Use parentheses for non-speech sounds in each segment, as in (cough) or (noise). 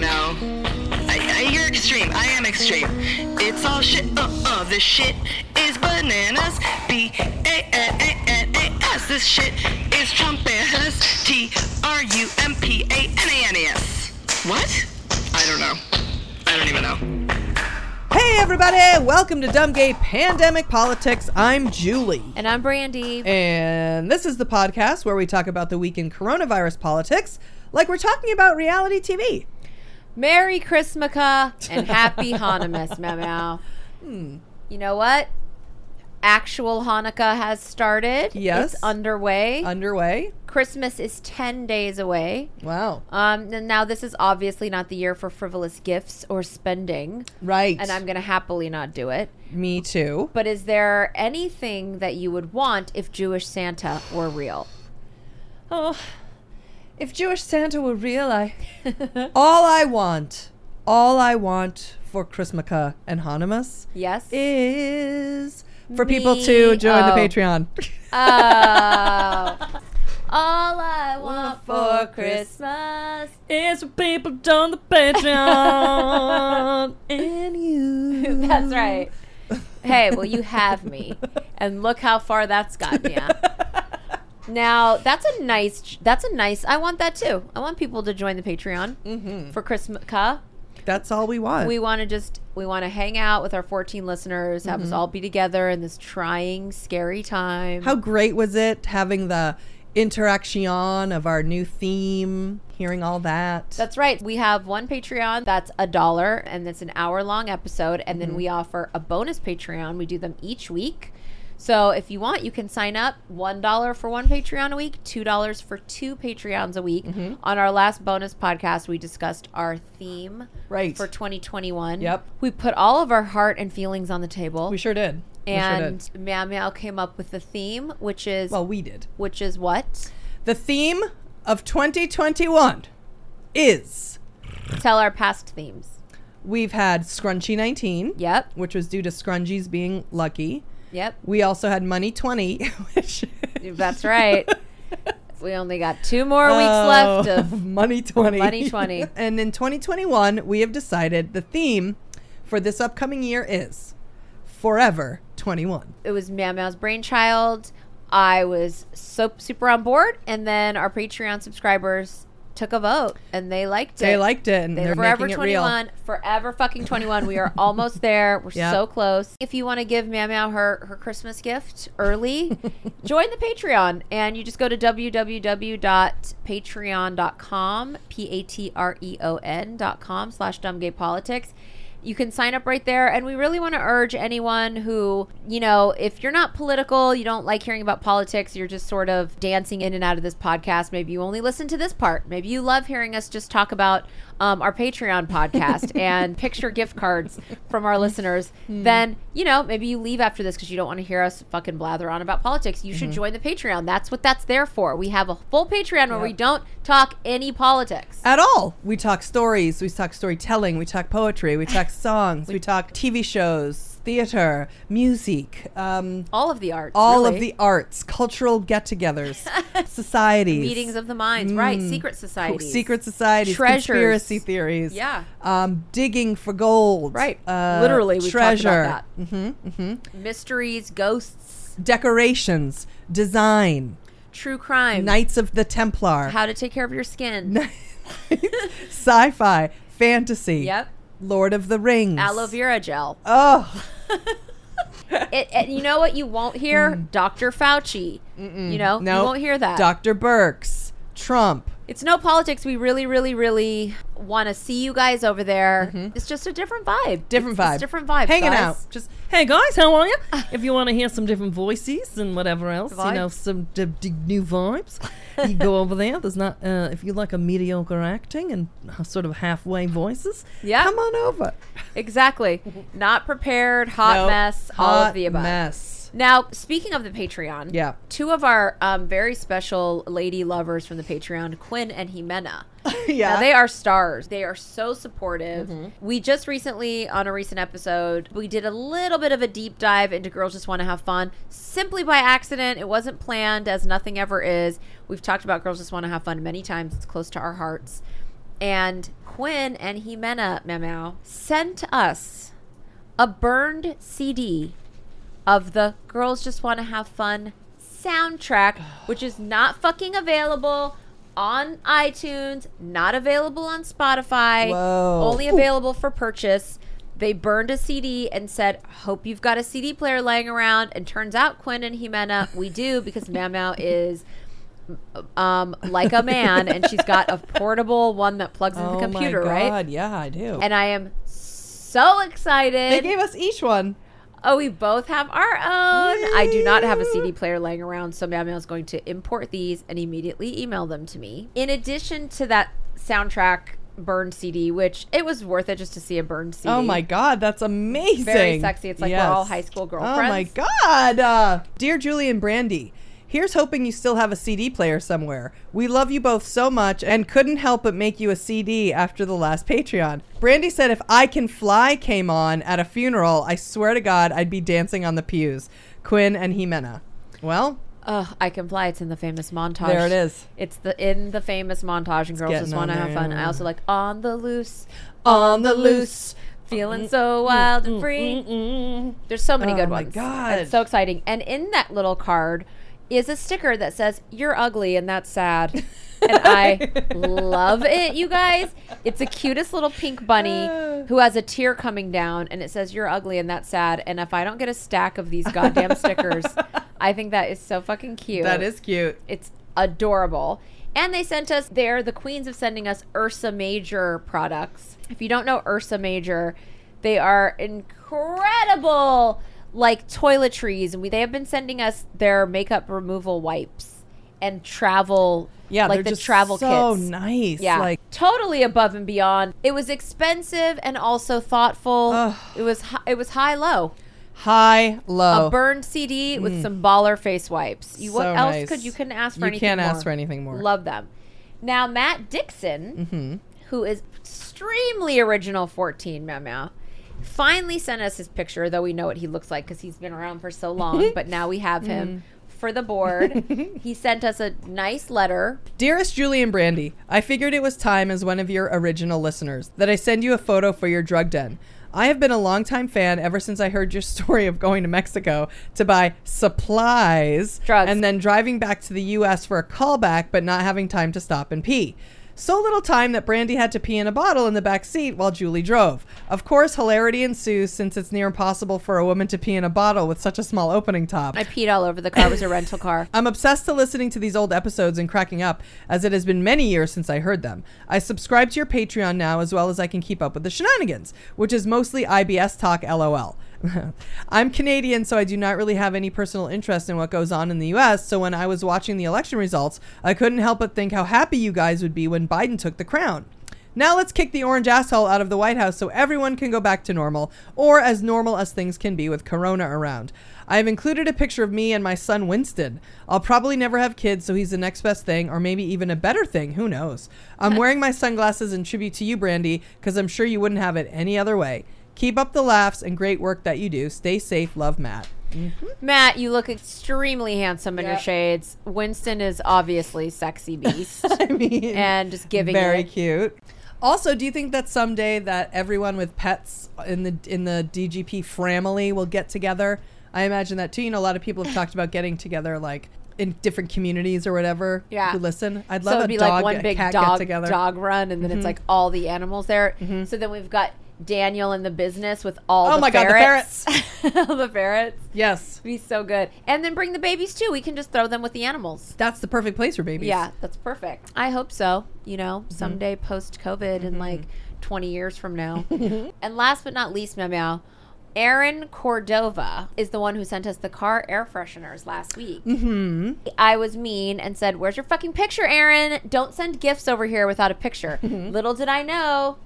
Don't know. I, I, you're extreme. I am extreme. It's all shit. Uh uh. This shit is bananas. B A N A N A S. This shit is Trumpanas. T R U M P A N A N E S. What? I don't know. I don't even know. Hey everybody, welcome to Dumb Gay Pandemic Politics. I'm Julie. And I'm Brandy. And this is the podcast where we talk about the week in coronavirus politics like we're talking about reality TV. Merry Christmaka and Happy Hanukkah, Meow. Hmm. You know what? Actual Hanukkah has started. Yes. It's underway. Underway. Christmas is 10 days away. Wow. Um, and now, this is obviously not the year for frivolous gifts or spending. Right. And I'm going to happily not do it. Me too. But is there anything that you would want if Jewish Santa were real? Oh, if Jewish Santa were real, I. (laughs) all I want, all I want for Christmaka and Hanukkah Yes? is for people to join the oh. Patreon. Oh. (laughs) All I want for Christmas. is for people to join the Patreon (laughs) and you. That's right. Hey, well, you have me. And look how far that's gotten got me. Now, that's a nice, that's a nice, I want that too. I want people to join the Patreon Mm-hmm. for Christmas. That's all we want. We want to just, we want to hang out with our 14 listeners, have us all be together in this trying, scary time. How great was it having the interaction of our new theme, hearing all that? That's right. We have one Patreon that's a dollar and it's an hour long episode. And then we offer a bonus Patreon. We do them each week. So if you want, you can sign up $1 for one Patreon a week, $2 for two Patreons a week. Mm-hmm. On our last bonus podcast, we discussed our theme Right. for 2021. Yep. We put all of our heart and feelings on the table. we sure did. Sure and did. Meow Meow came up with the theme, which is Well, we did. which is what? The theme of 2021 is Tell our past themes. we've had Scrunchy 19, Yep. which was due to scrunchies being lucky. Yep. We also had Money 20, (laughs) which That's right. (laughs) we only got two more weeks Oh, left of Money 20. Money 20. (laughs) and in 2021, we have decided the theme for this upcoming year is Forever 21. it was Meow Meow's brainchild. I was so super on board, and then our Patreon subscribers took a vote, and they liked it. They liked it and They are forever making it real. 21, forever fucking 21. We are almost there. We're Yep. so close. If you want to give Meow Meow her, her Christmas gift early, (laughs) join the Patreon. And you just go to www.patreon.com, P A T R E O N.com slash dumbgaypolitics. You can sign up right there. And we really want to urge anyone who, you know, if you're not political, you don't like hearing about politics, you're just sort of dancing in and out of this podcast. Maybe you only listen to this part. Maybe you love hearing us just talk about um, our Patreon podcast (laughs) and picture gift cards from our listeners. Then, you know, maybe you leave after this because you don't want to hear us fucking blather on about politics. You should join the Patreon. That's what that's there for. We have a full Patreon where we don't talk any politics. At all. We talk stories, we talk storytelling, we talk poetry, we talk (laughs) songs, we talk TV shows, theater, music, um, All of the arts. all of the arts, cultural get-togethers, (laughs) societies, meetings of the minds, right? Secret societies, secret societies, Treasures. conspiracy theories. Yeah. Um, digging for gold. Right. Uh, Literally, we treasure. that. Mm-hmm, mysteries, ghosts, Decorations, design, true crime, Knights of the Templar, how to take care of your skin. (laughs) sci-fi, fantasy. yep. Lord of the Rings. Aloe vera gel. Oh, (laughs) it, it- you know what you won't hear? Dr. Fauci. You know, Mm. no. you won't hear that. Dr. Birx, Trump. It's no politics. We really, really, really want to see you guys over there. It's just a different vibe. Mm-hmm. Different It's- vibe. It's different vibe. Hanging guys. out. Just Hey guys, how are you? (laughs) if you want to hear some different voices and whatever else, you know, some d- d- new vibes, you go over there. There's not, uh, if you like a mediocre acting and sort of halfway voices, Yeah. come on over. Exactly. (laughs) Not prepared, hot Nope. mess, all of the above. mess. Now, speaking of the Patreon, Yeah. two of our um, very special lady lovers from the Patreon, Quinn and Jimena. (laughs) Yeah. Now, they are stars. They are so supportive. Mm-hmm. We just recently, on a recent episode, we did a little bit of a deep dive into Girls Just Want to Have Fun simply by accident. It wasn't planned, as nothing ever is. We've talked about Girls Just Want to Have Fun many times. It's close to our hearts. And Quinn and Jimena Mamau sent us a burned CD of the Girls Just Want to Have Fun soundtrack, which is not fucking available on iTunes, not available on Spotify, Whoa. only available for purchase. They burned a CD and said, "Hope you've got a CD player laying around." And turns out, Quinn and Jimena, we do because Mamau is um like a man, and she's got a portable one that plugs into oh the computer, my right? Yeah, I do. And I am so excited. they gave us each one. Oh, we both have our own. I do not have a CD player laying around, so Mamma is going to import these and immediately email them to me. In addition to that soundtrack burned CD, which it was worth it just to see a burned CD. Oh my God, that's amazing. Very sexy. It's like we're all high school girlfriends. Oh my. God. Uh, dear Julie and Brandy, here's hoping you still have a CD player somewhere. We love you both so much and couldn't help but make you a CD after the last Patreon. Brandy said if I Can Fly came on at a funeral, I swear to God, I'd be dancing on the pews. Quinn and Jimena. Well, I can fly. It's in the famous montage. there it is. It's the in the famous montage, and girls just want to have fun. yeah. I also like on the loose, On the loose. feeling mm, so mm, wild and mm, free. There's so many Oh good my ones. God. It's so exciting. And in that little card is a sticker that says, You're ugly and that's sad. (laughs) and I love it, you guys. It's the cutest little pink bunny (sighs) who has a tear coming down and it says, You're ugly and that's sad. And if I don't get a stack of these goddamn stickers, (laughs) I think that is so fucking cute. That is cute. It's adorable. And they sent us, they're the queens of sending us Ursa Major products. If you don't know Ursa Major, they are incredible, like toiletries. And we, they have been sending us their makeup removal wipes and travel, Yeah, like the travel so kits. nice. Yeah, Like totally above and beyond. It was expensive and also thoughtful. Ugh. It was hi- it was high low. high, low. A burned CD with some baller face wipes. You what Mm. Else nice. could you couldn't ask for You anything can't more. ask for anything more. Love them. Now Matt Dixon, Mm-hmm. who is extremely original 14 meow meow, finally sent us his picture. Though we know what he looks like because he's been around for so long, (laughs) but now we have Mm. him for the board. (laughs) he sent us a nice letter. Dearest Julie and Brandy, I figured it was time as one of your original listeners that I send you a photo for your drug den. I have been a longtime fan ever since I heard your (laughs) story of going to Mexico to buy supplies Drugs. and then driving back to the US for a callback but not having time to stop and pee. So little time that Brandy had to pee in a bottle in the back seat while Julie drove. Of course, hilarity ensues since it's near impossible for a woman to pee in a bottle with such a small opening top. I peed all over the car. It was a rental car. (laughs) I'm obsessed to listening to these old episodes and cracking up, as it has been many years since I heard them. I subscribe to your Patreon now as well as I can keep up with the shenanigans, which is mostly IBS talk lol. (laughs) I'm Canadian, so I do not really have any personal interest in what goes on in the US, so when I was watching the election results, I couldn't help but think how happy you guys would be when Biden took the crown. Now let's kick the orange asshole out of the White House so everyone can go back to normal, or as normal as things can be with Corona around. I have included a picture of me and my son Winston. I'll probably never have kids, so he's the next best thing, or maybe even a better thing. Who knows? I'm (laughs) wearing my sunglasses in tribute to you, Brandy, because I'm sure you wouldn't have it any other way. Keep up the laughs and great work that you do. Stay safe. Love, Matt. Mm-hmm. Matt, you look extremely handsome in your shades. Winston is obviously sexy (laughs) beast I mean, and just giving very it. cute. Also, do you think that someday that everyone with pets in the in the DGP family will get together? I imagine that too. You know, a lot of people have talked about getting together, like in different communities or whatever. Yeah. Who listen? I'd so love it'd a be dog like one big cat dog get together. dog run, and then it's mm-hmm. like all the animals there. Mm-hmm. So then we've got Daniel in the business with all Oh the my God, the ferrets. (laughs) the ferrets. Yes. Be so good. And then bring the babies too. We can just throw them with the animals. That's the perfect place for babies. Yeah, that's perfect. I hope so. You know, Mm-hmm. someday post COVID and like 20 years from now. (laughs) and last but not least, Meow Meow, Aaron Cordova is the one who sent us the car air fresheners last week. hmm I was mean and said, Where's your fucking picture, Aaron? Don't send gifts over here without a picture. Little did I know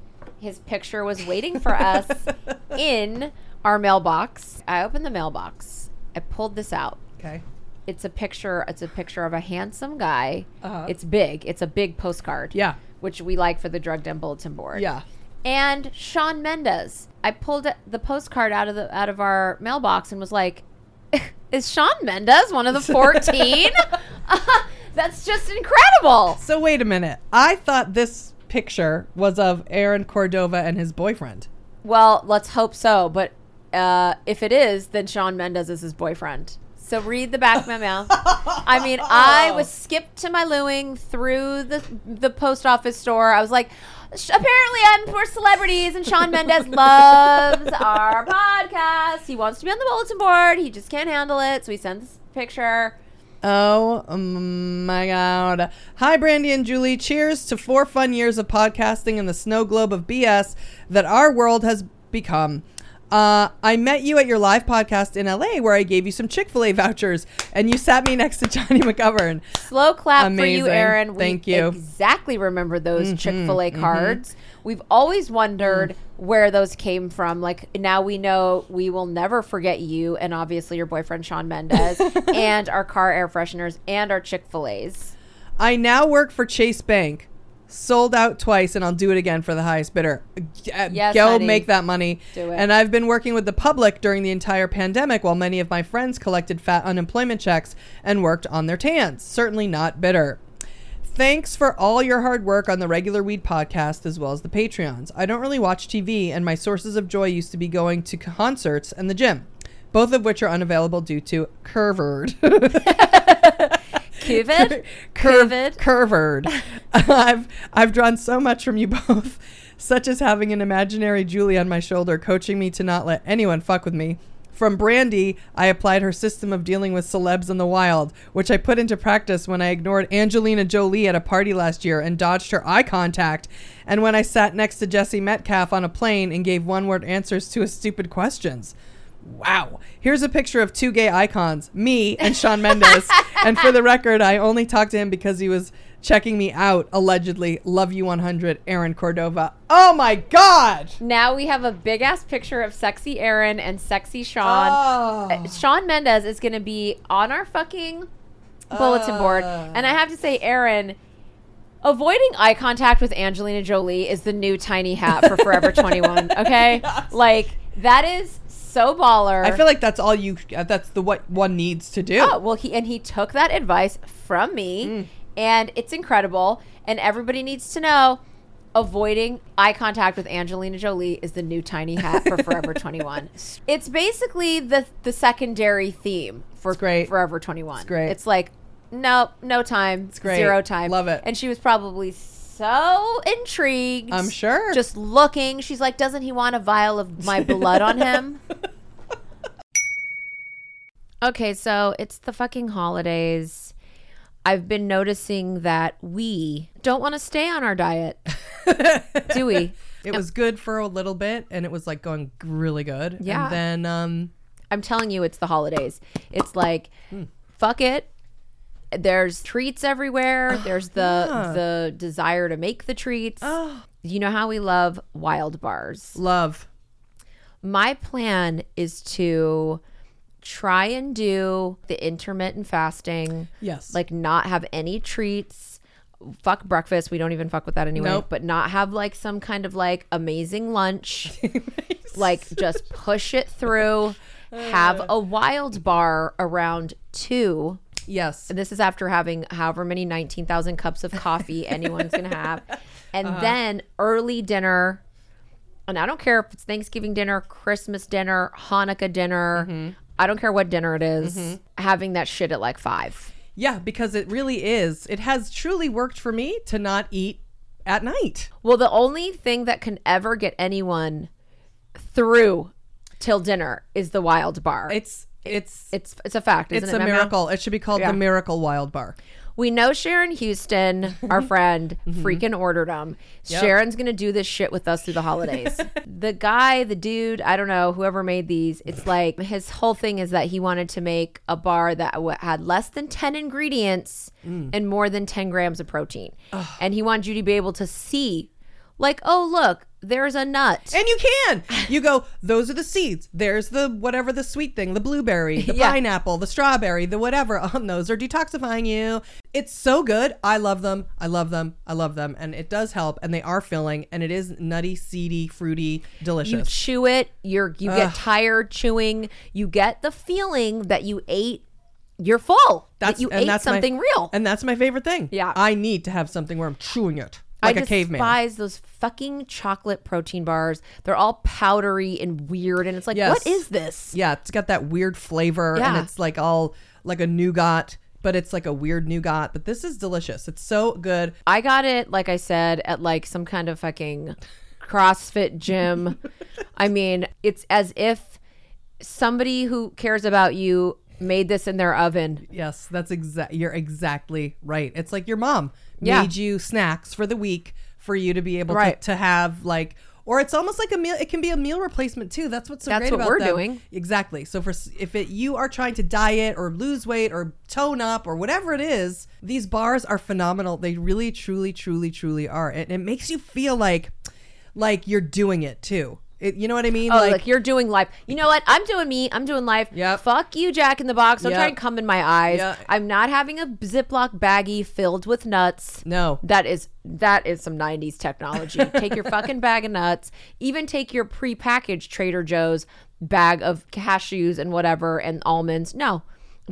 his picture was waiting for us (laughs) in our mailbox. I opened the mailbox. I pulled this out. Okay. It's a picture. It's a picture of a handsome guy. Uh-huh. It's big. It's a big postcard. Yeah. Which we like for the Drug Den Bulletin Board. Yeah. And Shawn Mendes. I pulled the postcard out of the out of our mailbox and was like, (laughs) "Is Shawn Mendes one of the 14? (laughs) That's just incredible." So wait a minute. I thought this picture was of Aaron Cordova and his boyfriend. Well, let's hope so. But uh, if it is, then Shawn Mendes is his boyfriend. So read the back memo. I mean, I was (laughs) skipped to my looing through the the post office store. I was like, apparently, I'm we're celebrities, and Shawn Mendes (laughs) loves our podcast. He wants to be on the bulletin board. He just can't handle it, so he sends this picture. Oh my god. Hi, Brandy and Julie. Cheers to four fun years of podcasting in the snow globe of BS that our world has become. Uh, I met you at your live podcast in LA where I gave you some Chick fil A vouchers and you sat me next to Johnny (laughs) McGovern. Slow clap for you, Amazing. Aaron. Thank we you. Exactly remember those mm-hmm, Chick Fil A mm-hmm. cards. We've always wondered mm. Where those came from. Like now we know we will never forget you and obviously your boyfriend Shawn Mendes (laughs) and our car air fresheners and our Chick Fil A's. I now work for Chase Bank. Sold out twice, and I'll do it again for the highest bidder. Uh, Yes, Go honey. make that money. Do it. And I've been working with the public during the entire pandemic while many of my friends collected fat unemployment checks and worked on their tans. Certainly not bitter. Thanks for all your hard work on the regular Weed podcast as well as the Patreons. I don't really watch TV, and my sources of joy used to be going to concerts and the gym, both of which are unavailable due to curved. (laughs) COVID? Curve, COVID? curved. (laughs) I've I've drawn so much from you both, such as having an imaginary Julie on my shoulder, coaching me to not let anyone fuck with me. From Brandy, I applied her system of dealing with celebs in the wild, which I put into practice when I ignored Angelina Jolie at a party last year and dodged her eye contact, and when I sat next to Jesse Metcalfe on a plane and gave one word answers to his stupid questions. Wow. Here's a picture of two gay icons, me and Shawn Mendes. (laughs) and for the record, I only talked to him because he was checking me out, allegedly. Love you 100, Aaron Cordova. Oh my God. Now we have a big ass picture of sexy Aaron and sexy Sean. Oh. Uh, Shawn Mendes is going to be on our fucking bulletin board. Uh. And I have to say, Aaron, avoiding eye contact with Angelina Jolie is the new tiny hat for Forever (laughs) 21. Okay? Like, that is so baller. I feel like that's all you, uh, that's the what one needs to do. Oh, well, he and he took that advice from me, Mm. And it's incredible. And everybody needs to know avoiding eye contact with Angelina Jolie is the new tiny hat for Forever (laughs) 21. It's basically the the secondary theme for great. Forever 21. It's great. It's like no, no time. It's great. Zero time. Love it. And she was probably so intrigued. I'm sure. Just looking. She's like, doesn't he want a vial of my blood on him? (laughs) Okay, so it's the fucking holidays. I've been noticing that we don't want to stay on our diet. (laughs) Do we? It was good for a little bit and it was like going really good. Yeah. And then, um, I'm telling you, it's the holidays. It's like, Hmm. fuck it. There's treats everywhere. There's the yeah. the desire to make the treats. oh, You know how we love wild bars. love. My plan is to try and do the intermittent fasting. Yes. like not have any treats fuck breakfast we don't even fuck with that anyway Nope. but not have like some kind of like amazing lunch (laughs) like just push it through (laughs) have uh. a wild bar around two yes. and this is after having however many 19,000 cups of coffee (laughs) anyone's gonna have and uh-huh. then early dinner and I don't care if it's Thanksgiving dinner, Christmas dinner, Hanukkah dinner. Mm-hmm. I don't care what dinner it is, mm-hmm. Having that shit at like five. Yeah, because it really is. It has truly worked for me to not eat at night. Well, the only thing that can ever get anyone through till dinner is the wild bar. It's it's it's it's a fact. Isn't it's it, a miracle. It should be called Yeah. the Miracle Wild Bar. We know Sharon Houston, our (laughs) friend, Mm-hmm. freaking ordered them. Sharon's gonna do this shit with us through the holidays. (laughs) the guy, the dude, I don't know, whoever made these, it's like his whole thing is that he wanted to make a bar that w- had less than ten ingredients Mm. and more than ten grams of protein, and he wanted you to be able to see, like, oh look, there's a nut. And you can. You go, those are the seeds. There's the whatever the sweet thing, the blueberry, the (laughs) Yeah. pineapple, the strawberry, the whatever. (laughs) Um, those are detoxifying you. It's so good. I love them. I love them. I love them. And it does help. And they are filling. And it is nutty, seedy, fruity, delicious. you chew it you're you get tired chewing you get the feeling that you ate you're full that you and ate my- something real And that's my favorite thing. Yeah. I need to have something where I'm chewing it like I a caveman. despise those fucking chocolate protein bars. They're all powdery and weird, and it's like, Yes. what is this? Yeah, it's got that weird flavor and Yeah. it's like all like a nougat, but it's like a weird nougat. But this is delicious. It's so good. I got it, like I said, at like some kind of fucking CrossFit gym. I mean, it's as if somebody who cares about you made this in their oven. Yes, that's exact. You're exactly right. It's like your mom Yeah. made you snacks for the week for you to be able Right. to, to have like, or it's almost like a meal. It can be a meal replacement too. That's what's so That's great what about we're them. doing. Exactly. So for if it you are trying to diet or lose weight or tone up or whatever it is, these bars are phenomenal. They really, truly, truly, truly are, and it makes you feel like like you're doing it too. It, you know what I mean? Oh, like, you're doing life. You know what? I'm doing me. I'm doing life. Yeah. Fuck you, Jack in the Box. Don't try Yep. and come in my eyes. Yeah. I'm not having a Ziploc baggie filled with nuts. No. That is that is some 90s technology. (laughs) take your fucking bag of nuts. Even take your prepackaged Trader Joe's bag of cashews and whatever and almonds. No.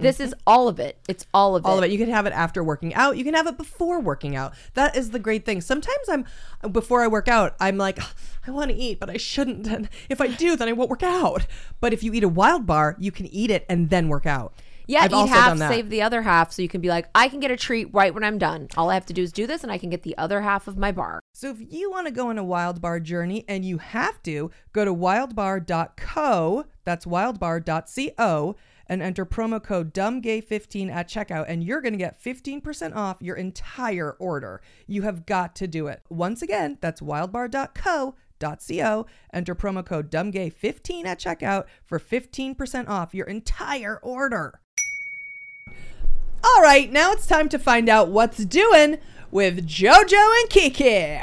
This is all of it. It's all of all it. of it. You can have it after working out. You can have it before working out. That is the great thing. Sometimes I'm before I work out, I'm like, I want to eat, but I shouldn't. (laughs) And if I do, then I won't work out. But if you eat a wild bar, you can eat it and then work out. Yeah, I've eat also half, done that. save the other half, so you can be like, I can get a treat right when I'm done. All I have to do is do this, and I can get the other half of my bar. So if you want to go on a wild bar journey and you have to, go to wildbar.co, that's wildbar.co, and enter promo code dumbgay15 at checkout, and you're going to get 15% off your entire order. You have got to do it. Once again, that's wildbar.co. .co, enter promo code dumbgay15 at checkout for 15% off your entire order. All right, now it's time to find out what's doing with JoJo and Kiki.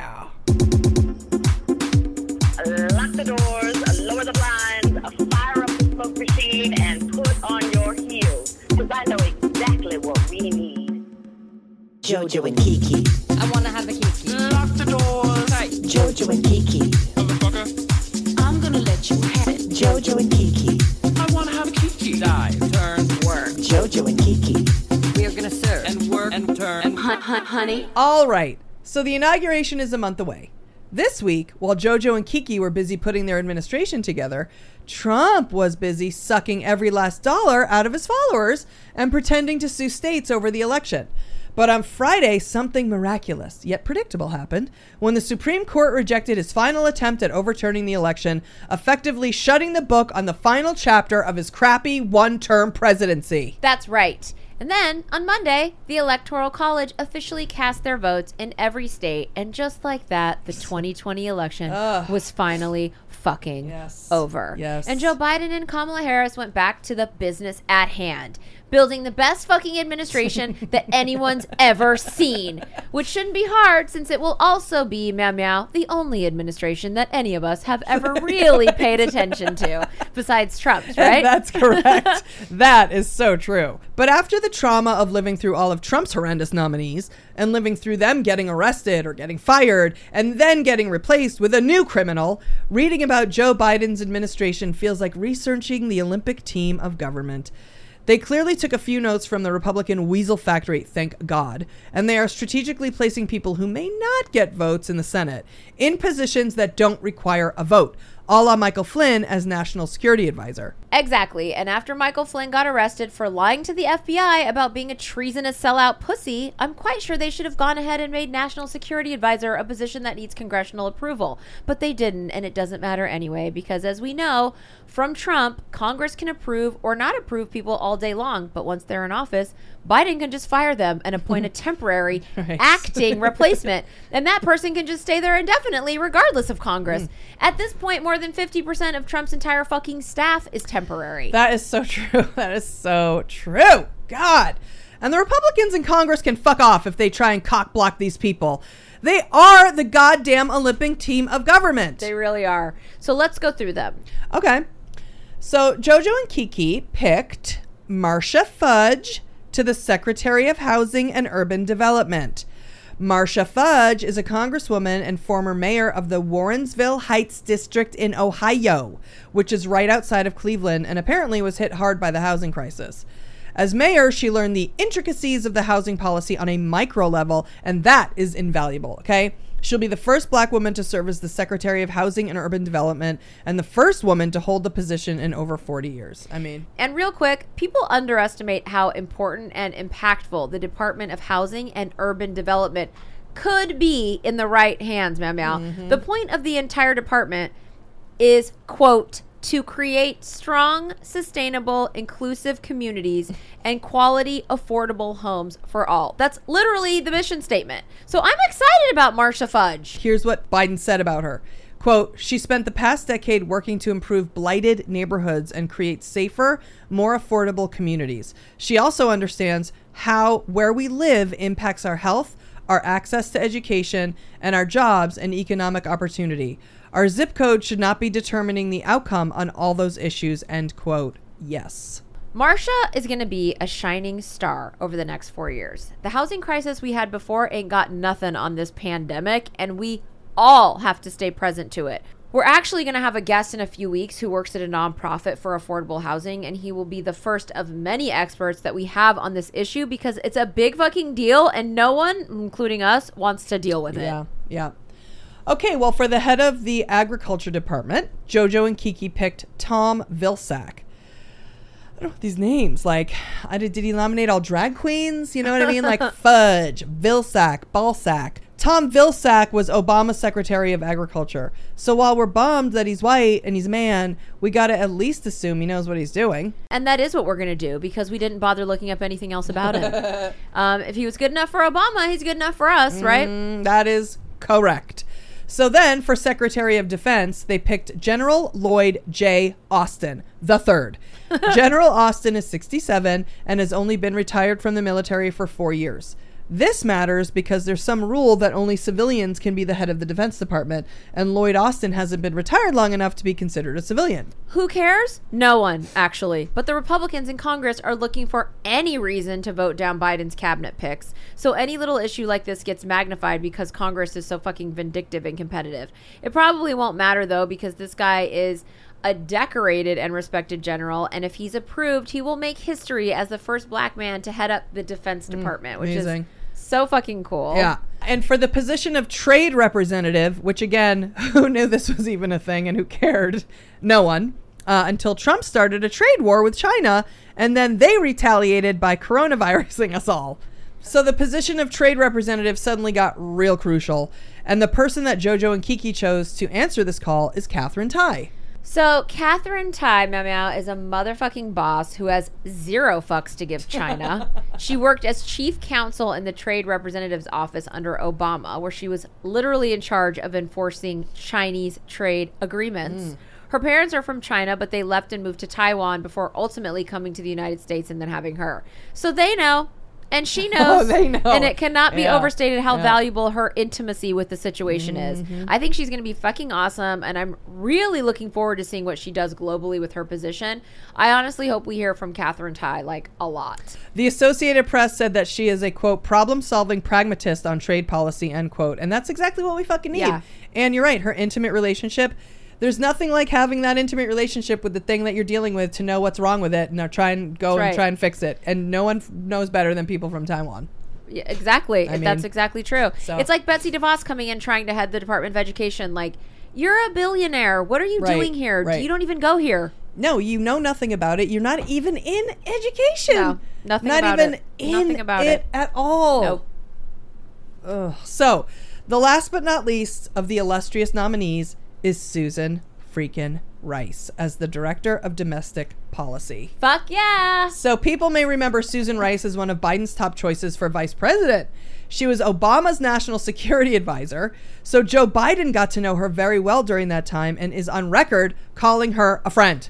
Lock the doors, lower the blinds, fire up the smoke machine, and on your heels. Because I know exactly what we need. Jojo and Kiki. I want to have a kiki. Lock the doors. Jojo and Kiki. Motherfucker. I'm gonna let you have it. Jojo and Kiki. I want to have a kiki. Dive, turn, work. Jojo and Kiki. We are gonna serve. And work and turn. And hunt, hun- honey, All right, so the inauguration is a month away. This week, while JoJo and Kiki were busy putting their administration together, Trump was busy sucking every last dollar out of his followers and pretending to sue states over the election. But on Friday, something miraculous yet predictable happened when the Supreme Court rejected his final attempt at overturning the election, effectively shutting the book on the final chapter of his crappy one term presidency. That's right. And then on Monday, the Electoral College officially cast their votes in every state, and just like that, the 2020 election was finally fucking Yes. over. Yes. And Joe Biden and Kamala Harris went back to the business at hand, building the best fucking administration (laughs) that anyone's ever seen, which shouldn't be hard since it will also be meow meow the only administration that any of us have ever (laughs) really paid attention to, besides Trump's, right? That's (laughs) correct. that is so true. But after the trauma of living through all of Trump's horrendous nominees and living through them getting arrested or getting fired and then getting replaced with a new criminal, reading about Joe Biden's administration feels like researching the Olympic team of government. They clearly took a few notes from the Republican Weasel Factory, thank God, and they are strategically placing people who may not get votes in the Senate in positions that don't require a vote. A la Michael Flynn as National Security Advisor. Exactly. And after Michael Flynn got arrested for lying to the FBI about being a treasonous sellout pussy, I'm quite sure they should have gone ahead and made National Security Advisor a position that needs congressional approval. But they didn't, and it doesn't matter anyway, because as we know from Trump, Congress can approve or not approve people all day long. But once they're in office, Biden can just fire them and appoint a (laughs) temporary (laughs) Right. acting replacement. (laughs) And that person can just stay there indefinitely, regardless of Congress. Mm. At this point, more than 50% of Trump's entire fucking staff is temporary. That is so true. That is so true. God. And the Republicans in Congress can fuck off if they try and cock block these people. They are the goddamn Olympic team of government. They really are. So let's go through them. Okay. So Jojo and Kiki picked Marcia Fudge to the Secretary of Housing and Urban Development. Marcia Fudge is a congresswoman and former mayor of the Warrensville Heights district in Ohio, which is right outside of Cleveland and apparently was hit hard by the housing crisis. As mayor, she learned the intricacies of the housing policy on a micro level, and that is invaluable, okay? She'll be the first black woman to serve as the Secretary of Housing and Urban Development and the first woman to hold the position in over 40 years. I mean, And real quick, people underestimate how important and impactful the Department of Housing and Urban Development could be in the right hands, Meow Meow. Mm-hmm. The point of the entire department is, quote, to create strong, sustainable, inclusive communities and quality, affordable homes for all. That's literally the mission statement. So I'm excited about Marcia Fudge. here's what Biden said about her. Quote, she spent the past decade working to improve blighted neighborhoods and create safer, more affordable communities. She also understands how where we live impacts our health, our access to education, and our jobs and economic opportunity. Our zip code should not be determining the outcome on all those issues, end quote. Yes. Marcia is going to be a shining star over the next four years. The housing crisis we had before ain't got nothing on this pandemic, and we all have to stay present to it. We're actually going to have a guest in a few weeks who works at a nonprofit for affordable housing, and he will be the first of many experts that we have on this issue because it's a big fucking deal, and no one, including us, wants to deal with it. Yeah, yeah. Okay, well, for the head of the agriculture department, Jojo and Kiki picked Tom Vilsack. I don't know these names. Like, I did, did he nominate all drag queens? You know what I mean? Like (laughs) Fudge, Vilsack, Balsack. Tom Vilsack was Obama's Secretary of Agriculture. So while we're bummed that he's white and he's a man, we got to at least assume he knows what he's doing. And that is what we're going to do because we didn't bother looking up anything else about him. (laughs) um, if he was good enough for Obama, he's good enough for us, right? Mm, that is correct. So then, for Secretary of Defense, they picked General Lloyd J. Austin, the third. (laughs) General Austin is 67 and has only been retired from the military for four years. This matters because there's some rule that only civilians can be the head of the Defense Department, and Lloyd Austin hasn't been retired long enough to be considered a civilian. Who cares? No one, actually. But the Republicans in Congress are looking for any reason to vote down Biden's cabinet picks. So any little issue like this gets magnified because Congress is so fucking vindictive and competitive. It probably won't matter though because this guy is a decorated and respected general and if he's approved, he will make history as the first black man to head up the Defense Department, which amazing. is so fucking cool. Yeah. And for the position of trade representative, which again, (laughs) who knew this was even a thing and who cared? No one. Uh, until Trump started a trade war with China, and then they retaliated by coronavirusing us all. So the position of trade representative suddenly got real crucial. And the person that JoJo and Kiki chose to answer this call is Katherine Tai. So Katherine Tai Meow Meow is a motherfucking boss who has zero fucks to give China. (laughs) she worked as chief counsel in the trade representative's office under Obama, where she was literally in charge of enforcing Chinese trade agreements. Mm. Her parents are from China, but they left and moved to Taiwan before ultimately coming to the United States and then having her. So they know. And she (laughs) oh, knows. they know. And it cannot be Yeah. overstated how Yeah. valuable her intimacy with the situation is. Mm-hmm. I think she's going to be fucking awesome, and I'm really looking forward to seeing what she does globally with her position. I honestly hope we hear from Katherine Tai like a lot. The Associated Press said that she is a quote problem solving pragmatist on trade policy end quote, and that's exactly what we fucking need. Yeah. And you're right, her intimate relationship. There's nothing like having that intimate relationship with the thing that you're dealing with to know what's wrong with it and try and go That's and try and fix it. And no one f- knows better than people from Taiwan. Yeah, exactly. I That's exactly true. so- It's like Betsy DeVos coming in trying to head the Department of Education. Like, You're a billionaire. What are you Right, doing here? right. You don't even go here. No, you know nothing about it. You're not even in education. No, nothing Not about even it. in Nothing about it, it. at all. Nope. Ugh. So, the last but not least of the illustrious nominees is Susan freaking Rice as the director of domestic policy. Fuck yeah. So people may remember Susan Rice as one of Biden's top choices for vice president. She was Obama's national security advisor. So Joe Biden got to know her very well during that time and is on record calling her a friend.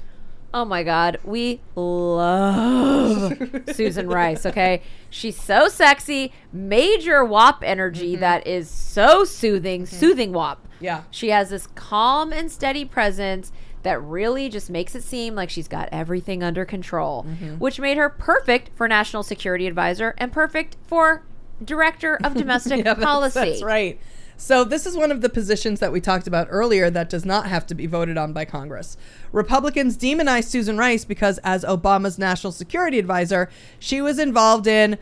Oh my God, we love (laughs) Susan Rice. Okay, she's so sexy, major WAP energy mm-hmm. that is so soothing, mm-hmm. soothing WAP. Yeah. she has this calm and steady presence that really just makes it seem like she's got everything under control, mm-hmm. which made her perfect for national security advisor and perfect for director of (laughs) domestic Yeah, that's- policy. That's right. So this is one of the positions that we talked about earlier that does not have to be voted on by Congress. Republicans demonized Susan Rice because as Obama's national security advisor, she was involved in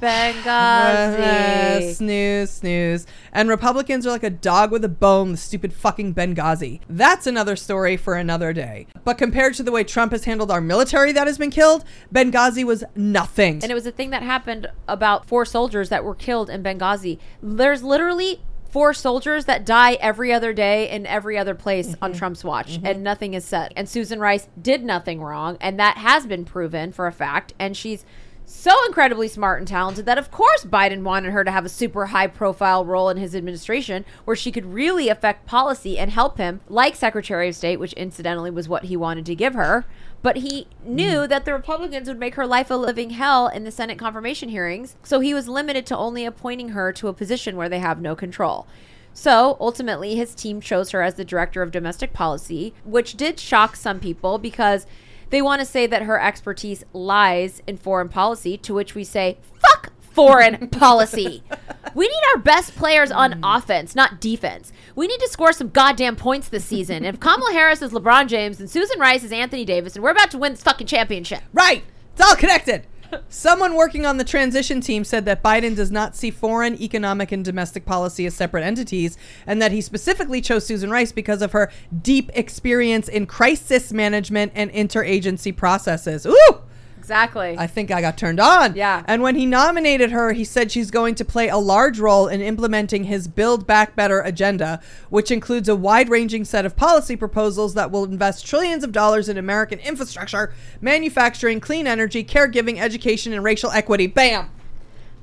Benghazi. snooze, snooze. And Republicans are like a dog with a bone, the stupid fucking Benghazi. That's another story for another day. But compared to the way Trump has handled our military that has been killed, Benghazi was nothing. And it was a thing that happened about four soldiers that were killed in Benghazi. There's literally four soldiers that die every other day in every other place on mm-hmm. Trump's watch, mm-hmm. and nothing is said. And Susan Rice did nothing wrong, and that has been proven for a fact. And she's so incredibly smart and talented that, of course, Biden wanted her to have a super high profile role in his administration where she could really affect policy and help him, like Secretary of State, which incidentally was what he wanted to give her. But he knew that the Republicans would make her life a living hell in the Senate confirmation hearings, so he was limited to only appointing her to a position where they have no control. So ultimately, his team chose her as the director of domestic policy, which did shock some people because they want to say that her expertise lies in foreign policy, to which we say, fuck foreign (laughs) policy. We need our best players on mm. offense, not defense. We need to score some goddamn points this season. And if Kamala Harris is LeBron James and Susan Rice is Anthony Davis, and we're about to win this fucking championship. Right. It's all connected. Someone working on the transition team said that Biden does not see foreign, economic, and domestic policy as separate entities, and that he specifically chose Susan Rice because of her deep experience in crisis management and interagency processes. Ooh! Exactly. I think I got turned on. Yeah. And when he nominated her, he said she's going to play a large role in implementing his Build Back Better agenda, which includes a wide ranging set of policy proposals that will invest trillions of dollars in American infrastructure, manufacturing, clean energy, caregiving, education, and racial equity. Bam!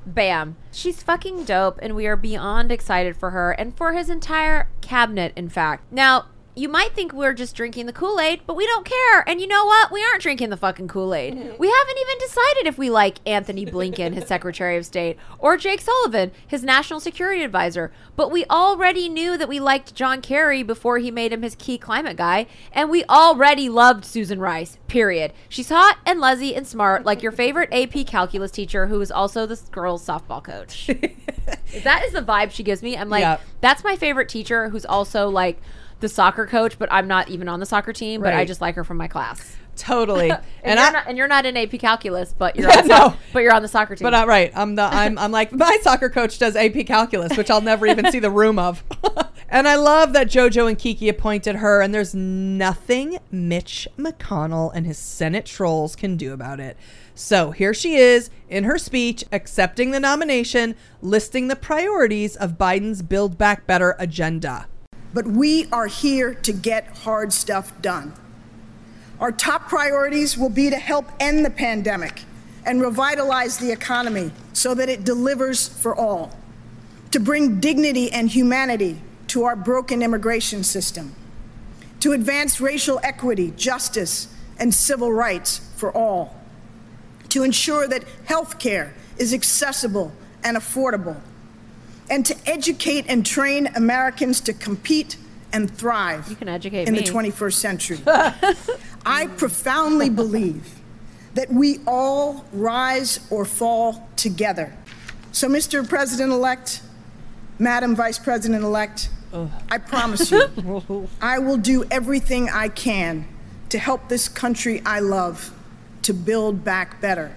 Bam. She's fucking dope, and we are beyond excited for her and for his entire cabinet, in fact. Now, you might think we're just drinking the Kool Aid, but we don't care. And you know what? We aren't drinking the fucking Kool Aid. Mm-hmm. We haven't even decided if we like Antony (laughs) Blinken, his Secretary of State, or Jake Sullivan, his National Security Advisor. But we already knew that we liked John Kerry before he made him his key climate guy. And we already loved Susan Rice, period. She's hot and luzzy and smart, like your favorite (laughs) AP calculus teacher who is also this girl's softball coach. (laughs) that is the vibe she gives me. I'm like, Yep. that's my favorite teacher who's also like the soccer coach, but I'm not even on the soccer team, but I Right. just like her from my class. Totally. (laughs) And, and you're I. not, and you're not in AP calculus, but you're (laughs) on, No. but you're on the soccer team. but uh, right, I'm the I'm I'm like my soccer coach does AP calculus, which I'll never even see the room of. (laughs) and I love that JoJo and Kiki appointed her, and there's nothing Mitch McConnell and his Senate trolls can do about it. So here she is in her speech, accepting the nomination, listing the priorities of Biden's Build Back Better agenda. But we are here to get hard stuff done. Our top priorities will be to help end the pandemic and revitalize the economy so that it delivers for all, to bring dignity and humanity to our broken immigration system, to advance racial equity, justice, and civil rights for all, to ensure that health care is accessible and affordable and to educate and train Americans to compete and thrive You can educate in me. the 21st century. (laughs) I profoundly believe that we all rise or fall together. So, Mr. President elect, Madam Vice President elect, I promise you, (laughs) I will do everything I can to help this country I love to build back better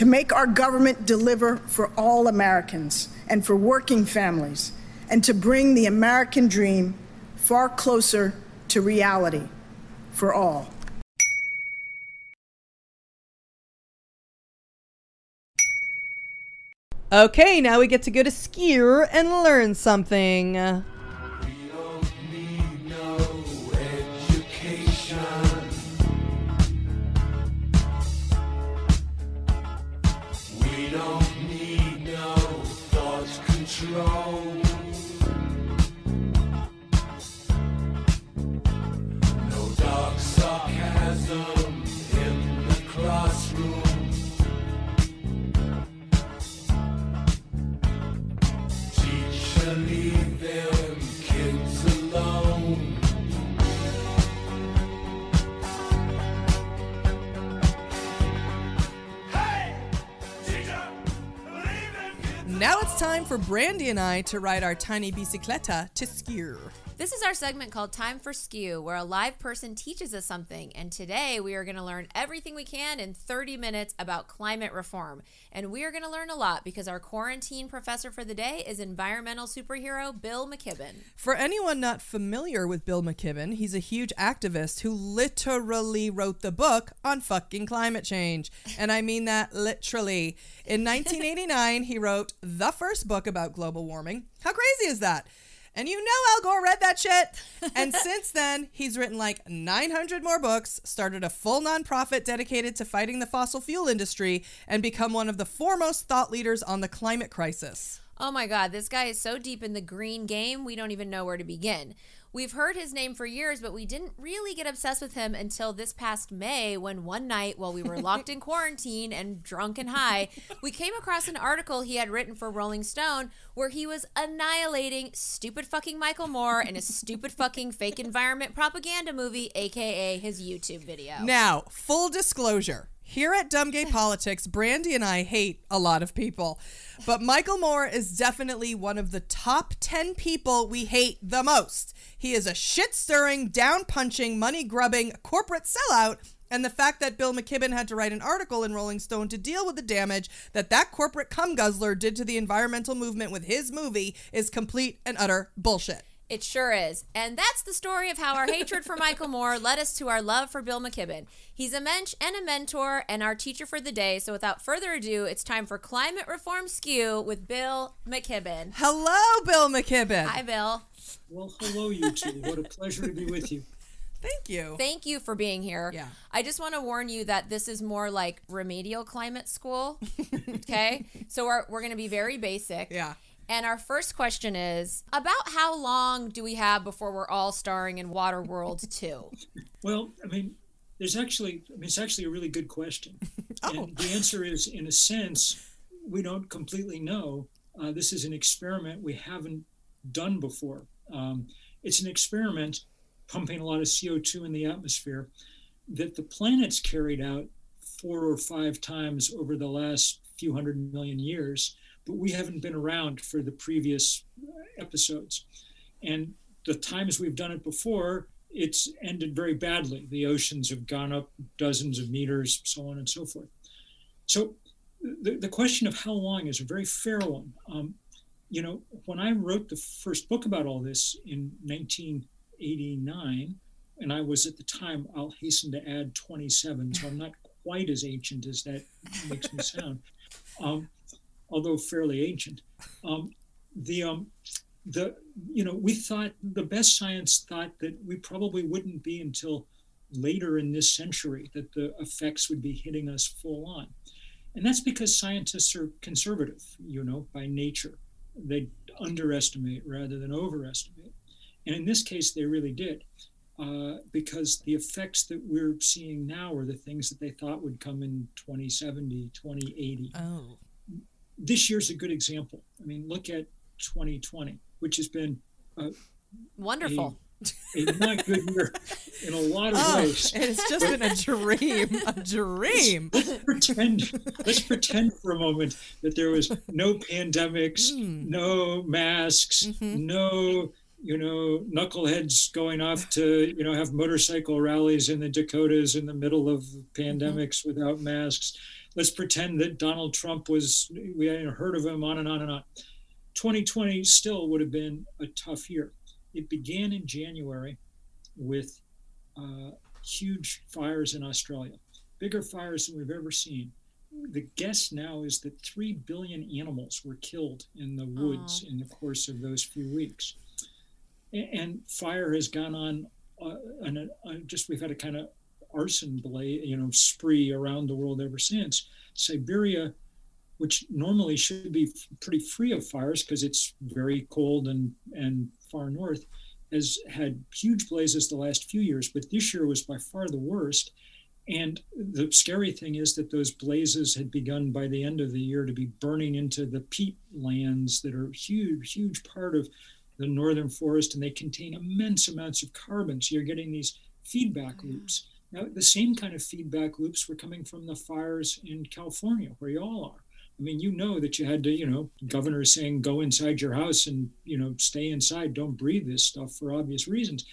to make our government deliver for all Americans and for working families, and to bring the American dream far closer to reality for all. Okay, now we get to go to Skier and learn something. Control. Time for Brandy and I to ride our tiny bicicleta to Skier. This is our segment called Time for Skew, where a live person teaches us something. And today we are going to learn everything we can in 30 minutes about climate reform. And we are going to learn a lot because our quarantine professor for the day is environmental superhero Bill McKibben. For anyone not familiar with Bill McKibben, he's a huge activist who literally wrote the book on fucking climate change. And I mean that literally. In (laughs) 1989, he wrote the first book about global warming. How crazy is that? And you know Al Gore read that shit. (laughs) And since then, he's written like 900 more books, started a full nonprofit dedicated to fighting the fossil fuel industry, and become one of the foremost thought leaders on the climate crisis. Oh my God, this guy is so deep in the green game, we don't even know where to begin. We've heard his name for years, but we didn't really get obsessed with him until this past May when one night while we were locked in (laughs) quarantine and drunk and high, we came across an article he had written for Rolling Stone where he was annihilating stupid fucking Michael Moore in a stupid fucking fake environment propaganda movie, aka his YouTube video. Now, full disclosure. Here at Dumb Gay Politics, Brandy and I hate a lot of people, but Michael Moore is definitely one of the top 10 people we hate the most. He is a shit stirring, down punching, money grubbing corporate sellout. And the fact that Bill McKibben had to write an article in Rolling Stone to deal with the damage that that corporate cum guzzler did to the environmental movement with his movie is complete and utter bullshit. It sure is. And that's the story of how our hatred for Michael Moore led us to our love for Bill McKibben. He's a mensch and a mentor and our teacher for the day. So without further ado, it's time for Climate Reform Skew with Bill McKibben. Hello, Bill McKibben. Hi, Bill. Well, hello, you two. What a pleasure to be with you. (laughs) Thank you. Thank you for being here. Yeah. I just want to warn you that this is more like remedial climate school. (laughs) okay. So we're, we're going to be very basic. Yeah. And our first question is about how long do we have before we're all starring in Waterworld 2? (laughs) Well, I mean, there's actually, I mean, it's actually a really good question. (laughs) Oh. And the answer is, in a sense, we don't completely know. Uh, this is an experiment we haven't done before. Um, it's an experiment pumping a lot of CO2 in the atmosphere that the planet's carried out four or five times over the last few hundred million years, but we haven't been around for the previous episodes. And the times we've done it before, it's ended very badly. The oceans have gone up dozens of meters, so on and so forth. So the, the question of how long is a very fair one. Um, you know, when I wrote the first book about all this in 1989, and I was at the time, I'll hasten to add 27, so I'm not quite as ancient as that makes me sound, um, although fairly ancient. Um, the um, the you know we thought the best science thought that we probably wouldn't be until later in this century that the effects would be hitting us full on and that's because scientists are conservative you know by nature they underestimate rather than overestimate and in this case they really did uh, because the effects that we're seeing now are the things that they thought would come in 2070 2080 Oh. This year's a good example i mean look at 2020 which has been uh, Wonderful. a not good year in a lot of Oh, ways. it's just been a dream. A dream. Let's pretend. Let's pretend for a moment that there was no pandemics, Hmm. no masks, Mm-hmm. no you know knuckleheads going off to you know have motorcycle rallies in the Dakotas in the middle of pandemics without masks. Let's pretend that Donald Trump was we hadn't heard of him on and on and on. 2020 still would have been a tough year. it began in January with uh, huge fires in Australia, bigger fires than we've ever seen. The guess now is that 3 billion animals were killed in the woods in the course of those few weeks. And fire has gone on, uh, and uh, just we've had a kind of arson blaze, you know, spree around the world ever since. Siberia, which normally should be pretty free of fires because it's very cold and, and far north, has had huge blazes the last few years, but this year was by far the worst. And the scary thing is that those blazes had begun by the end of the year to be burning into the peat lands that are huge, huge part of the northern forest, and they contain immense amounts of carbon. So you're getting these feedback oh, loops. Now, the same kind of feedback loops were coming from the fires in California, where you all are. I mean, you know that you had to, you know, governor saying go inside your house and, you know, stay inside, don't breathe this stuff for obvious reasons,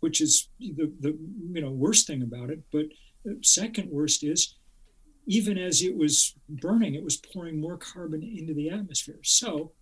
which is the, the you know, worst thing about it. But second worst is even as it was burning, it was pouring more carbon into the atmosphere. So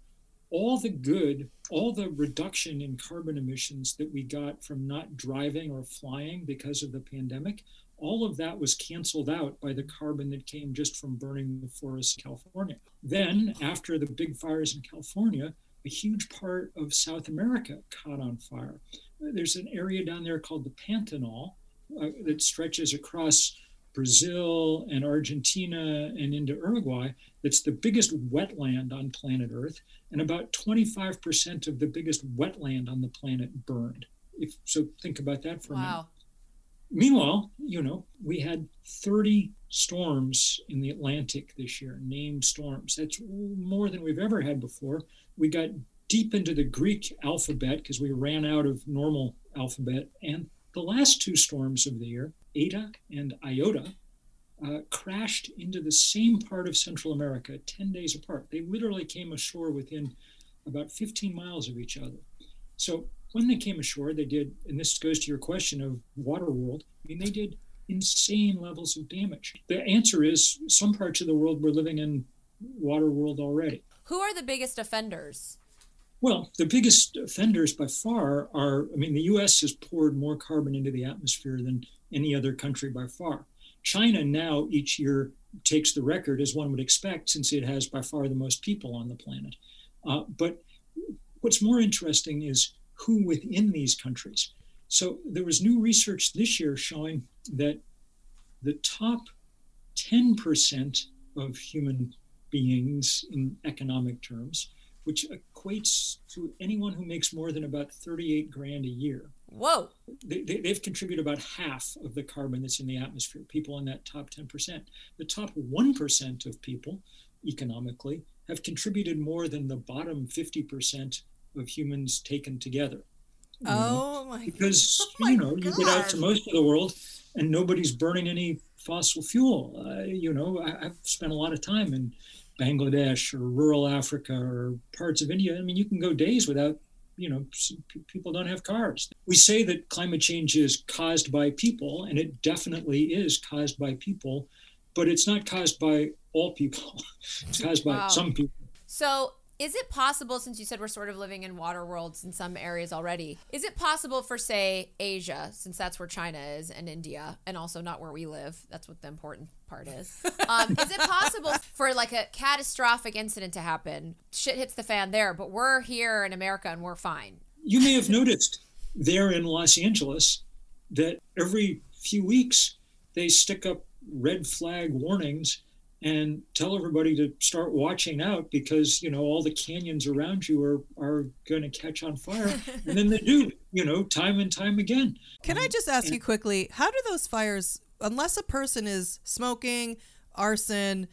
all the good, all the reduction in carbon emissions that we got from not driving or flying because of the pandemic, all of that was canceled out by the carbon that came just from burning the forests in California. Then, after the big fires in California, a huge part of South America caught on fire. There's an area down there called the Pantanal uh, that stretches across Brazil and Argentina and into Uruguay. That's the biggest wetland on planet Earth, and about 25% of the biggest wetland on the planet burned. If so, think about that for a minute. Wow. Meanwhile, you know, we had 30 storms in the Atlantic this year, named storms. That's more than we've ever had before. We got deep into the Greek alphabet because we ran out of normal alphabet. And the last two storms of the year, Eta and Iota, uh, crashed into the same part of Central America 10 days apart. They literally came ashore within about 15 miles of each other. So when they came ashore, they did, and this goes to your question of water world, I mean, they did insane levels of damage. The answer is some parts of the world we're living in water world already. Who are the biggest offenders? Well, the biggest offenders by far are, I mean, the US has poured more carbon into the atmosphere than any other country by far. China now each year takes the record, as one would expect, since it has by far the most people on the planet. Uh, but what's more interesting is who within these countries. So there was new research this year showing that the top 10% of human beings in economic terms, which equates to anyone who makes more than about 38 grand a year. Whoa. They, they, they've contributed about half of the carbon that's in the atmosphere, people in that top 10%. The top 1% of people, economically, have contributed more than the bottom 50% of humans taken together. You know? Oh my because (laughs) oh you know you get out to most of the world and nobody's burning any fossil fuel uh, you know I, i've spent a lot of time in bangladesh or rural africa or parts of india. I mean you can go days without you know people don't have cars. We say that climate change is caused by people and it definitely is caused by people but it's not caused by all people. (laughs) It's caused by Wow. some people. So, is it possible, since you said we're sort of living in water worlds in some areas already, is it possible for, say, Asia, since that's where China is, and India, and also not where we live? That's what the important part is. Um, is it possible (laughs) for like a catastrophic incident to happen? Shit hits the fan there, but we're here in America and we're fine. you may have noticed there in Los Angeles that every few weeks they stick up red flag warnings and tell everybody to start watching out because you know all the canyons around you are are going to catch on fire. And then they do you know time and time again. Can I just ask you quickly, how do those fires, unless a person is smoking, arson,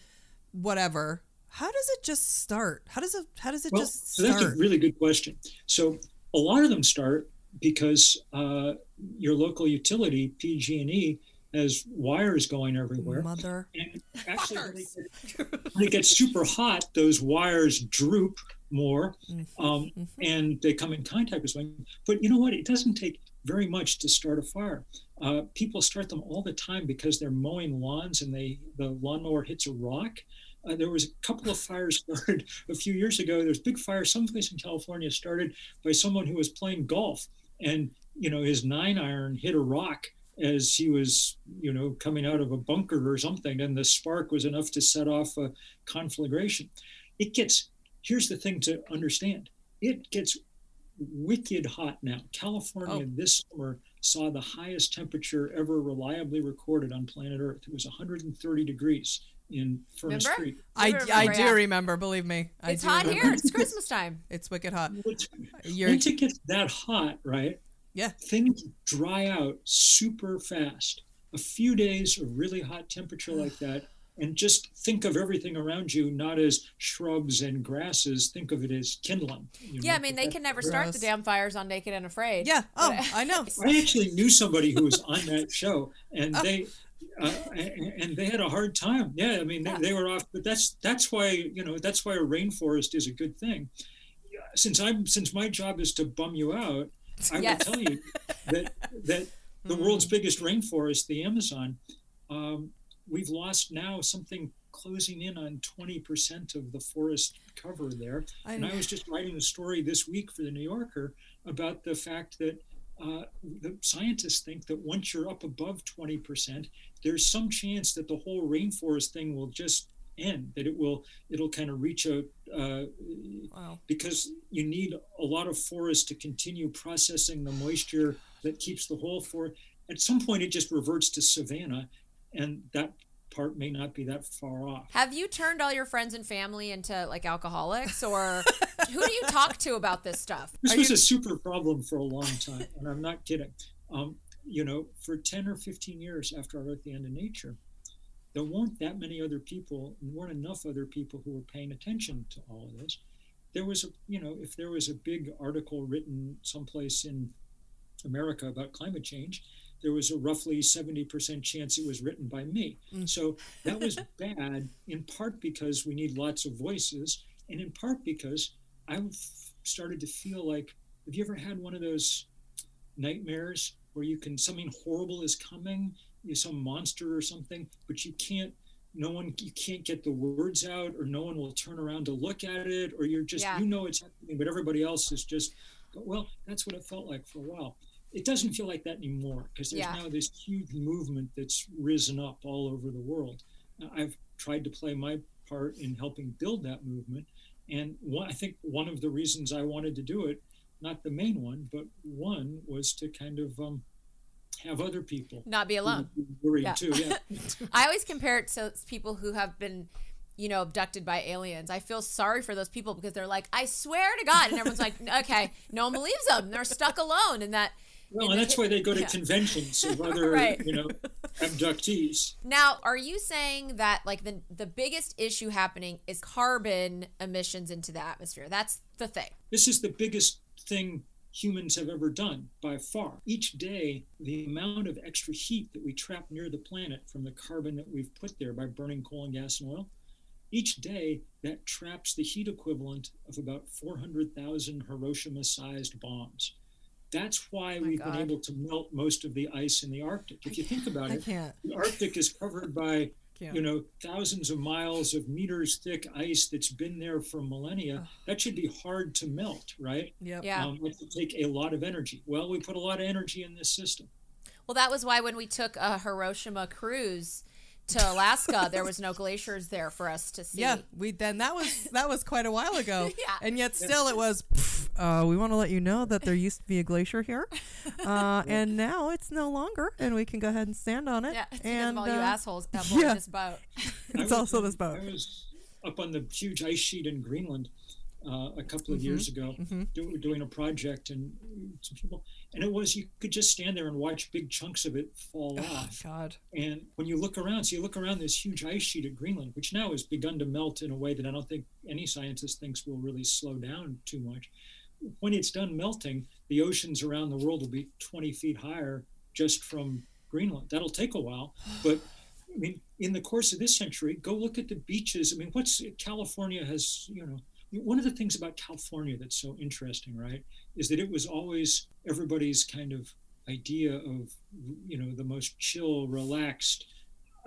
whatever, how does it just start? How does it how does it well, just so that's a really good question. So a lot of them start because uh, your local utility pg&e has wires going everywhere Mother. And actually, when it, gets, when it gets super hot, those wires droop more um, and they come in contact with something. But you know what? It doesn't take very much to start a fire. Uh, people start them all the time because they're mowing lawns and they the lawnmower hits a rock. Uh, there was a couple of fires (laughs) started a few years ago. There's big fire someplace in California started by someone who was playing golf, and you know his nine iron hit a rock as he was you know coming out of a bunker or something, and the spark was enough to set off a conflagration. It gets here's the thing to understand: it gets wicked hot now. California oh. this summer saw the highest temperature ever reliably recorded on planet Earth. It was 130 degrees in Furnace Remember? Creek. I, remember, I yeah. do remember. Believe me, I It's do hot remember. here. It's Christmas time. (laughs) It's wicked hot. Once You're, once it gets that hot, right? Yeah. Things dry out super fast. A few days of really hot temperature like that, and just think of everything around you not as shrubs and grasses. Think of it as kindling. you Yeah, know, I mean, they can never start the damn fires on Naked and Afraid. yeah. (laughs) Oh, But- I know. I actually knew somebody who was on that show, Oh. and they uh, and, and they had a hard time. Yeah, I mean, they, they were off, but that's that's why you know that's why a rainforest is a good thing. Since I'm since my job is to bum you out, (laughs) I Yes. will tell you that that the world's biggest rainforest, the Amazon, um, we've lost now something closing in on 20% of the forest cover there. I and. I was just writing a story this week for the New Yorker about the fact that uh, the scientists think that once you're up above 20%, there's some chance that the whole rainforest thing will just end, that it will it'll kind of reach out uh, Wow. because you need a lot of forest to continue processing the moisture that keeps the whole forest. At some point, it just reverts to savanna, and that part may not be that far off. Have you turned all your friends and family into like alcoholics, or (laughs) who do you talk to about this stuff? This Are was you- a super problem for a long time, and I'm not kidding. Um, you know, for 10 or 15 years after I wrote The End of Nature, there weren't that many other people, weren't enough other people who were paying attention to all of this. There was a, you know, if there was a big article written someplace in America about climate change, there was a roughly 70% chance it was written by me. Mm. So that was (laughs) bad, in part because we need lots of voices, and in part because I started to feel like have you ever had one of those nightmares where you can something horrible is coming, some monster or something, but you can't no one you can't get the words out or no one will turn around to look at it or you're just Yeah. you know it's happening but everybody else is just well that's what it felt like for a while it doesn't feel like that anymore because there's Yeah. now this huge movement that's risen up all over the world i've tried to play my part in helping build that movement and one, i think one of the reasons i wanted to do it not the main one but one was to kind of um, have other people Not be alone. worried Yeah. too yeah (laughs) I always compare it to people who have been, you know, abducted by aliens. I feel sorry for those people because they're like, I swear to God, and everyone's like, (laughs) okay, no one believes them. They're stuck alone, and that. well and that's why they go to yeah. conventions of (laughs) other Right. you know abductees Now, are you saying that like the the biggest issue happening is carbon emissions into the atmosphere? That's the thing. This is the biggest thing humans have ever done by far. Each day, the amount of extra heat that we trap near the planet from the carbon that we've put there by burning coal and gas and oil, each day that traps the heat equivalent of about 400,000 Hiroshima sized bombs. That's why oh we've God. been able to melt most of the ice in the Arctic. If you think about I it, can't. the Arctic is covered by Can't. you know thousands of miles of meters thick ice that's been there for millennia. That should be hard to melt, right? Yep. Yeah. Um, it would take a lot of energy. Well, we put a lot of energy in this system. Well, that was why when we took a Hiroshima cruise to Alaska, there was no glaciers there for us to see. Yeah, we then that was that was quite a while ago. (laughs) Yeah. And yet still it was "Pff, uh, we want to let you know that there used to be a glacier here. (laughs) Uh, and now it's no longer and we can go ahead and stand on it. Yeah, it's and of all you uh, assholes aboard (laughs) yeah. this boat. It's was also this boat. I was up on the huge ice sheet in Greenland uh, a couple of years ago, do, doing a project, and some people, and it was you could just stand there and watch big chunks of it fall off. God. And when you look around, so you look around this huge ice sheet at Greenland, which now has begun to melt in a way that I don't think any scientist thinks will really slow down too much. When it's done melting, the oceans around the world will be 20 feet higher just from Greenland. That'll take a while, (sighs) but I mean, in the course of this century, go look at the beaches. I mean, what's California has, you know, one of the things about California that's so interesting, right, is that it was always everybody's kind of idea of, you know, the most chill, relaxed,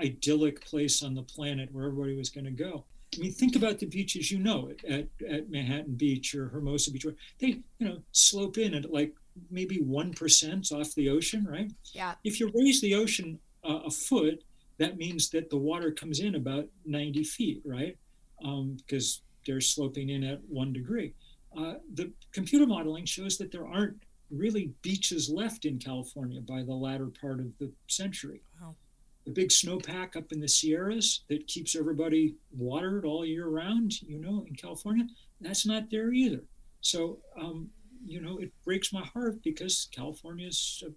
idyllic place on the planet where everybody was going to go. I mean, think about the beaches you know at, at, at Manhattan Beach or Hermosa Beach. They, you know, slope in at like maybe 1% off the ocean, right? Yeah. If you raise the ocean uh, a foot, that means that the water comes in about 90 feet, right? Because they're sloping in at one degree. Uh, the computer modeling shows that there aren't really beaches left in California by the latter part of the century. Wow. The big snowpack up in the Sierras that keeps everybody watered all year round, you know, in California, that's not there either. So, um, you know, it breaks my heart because California is an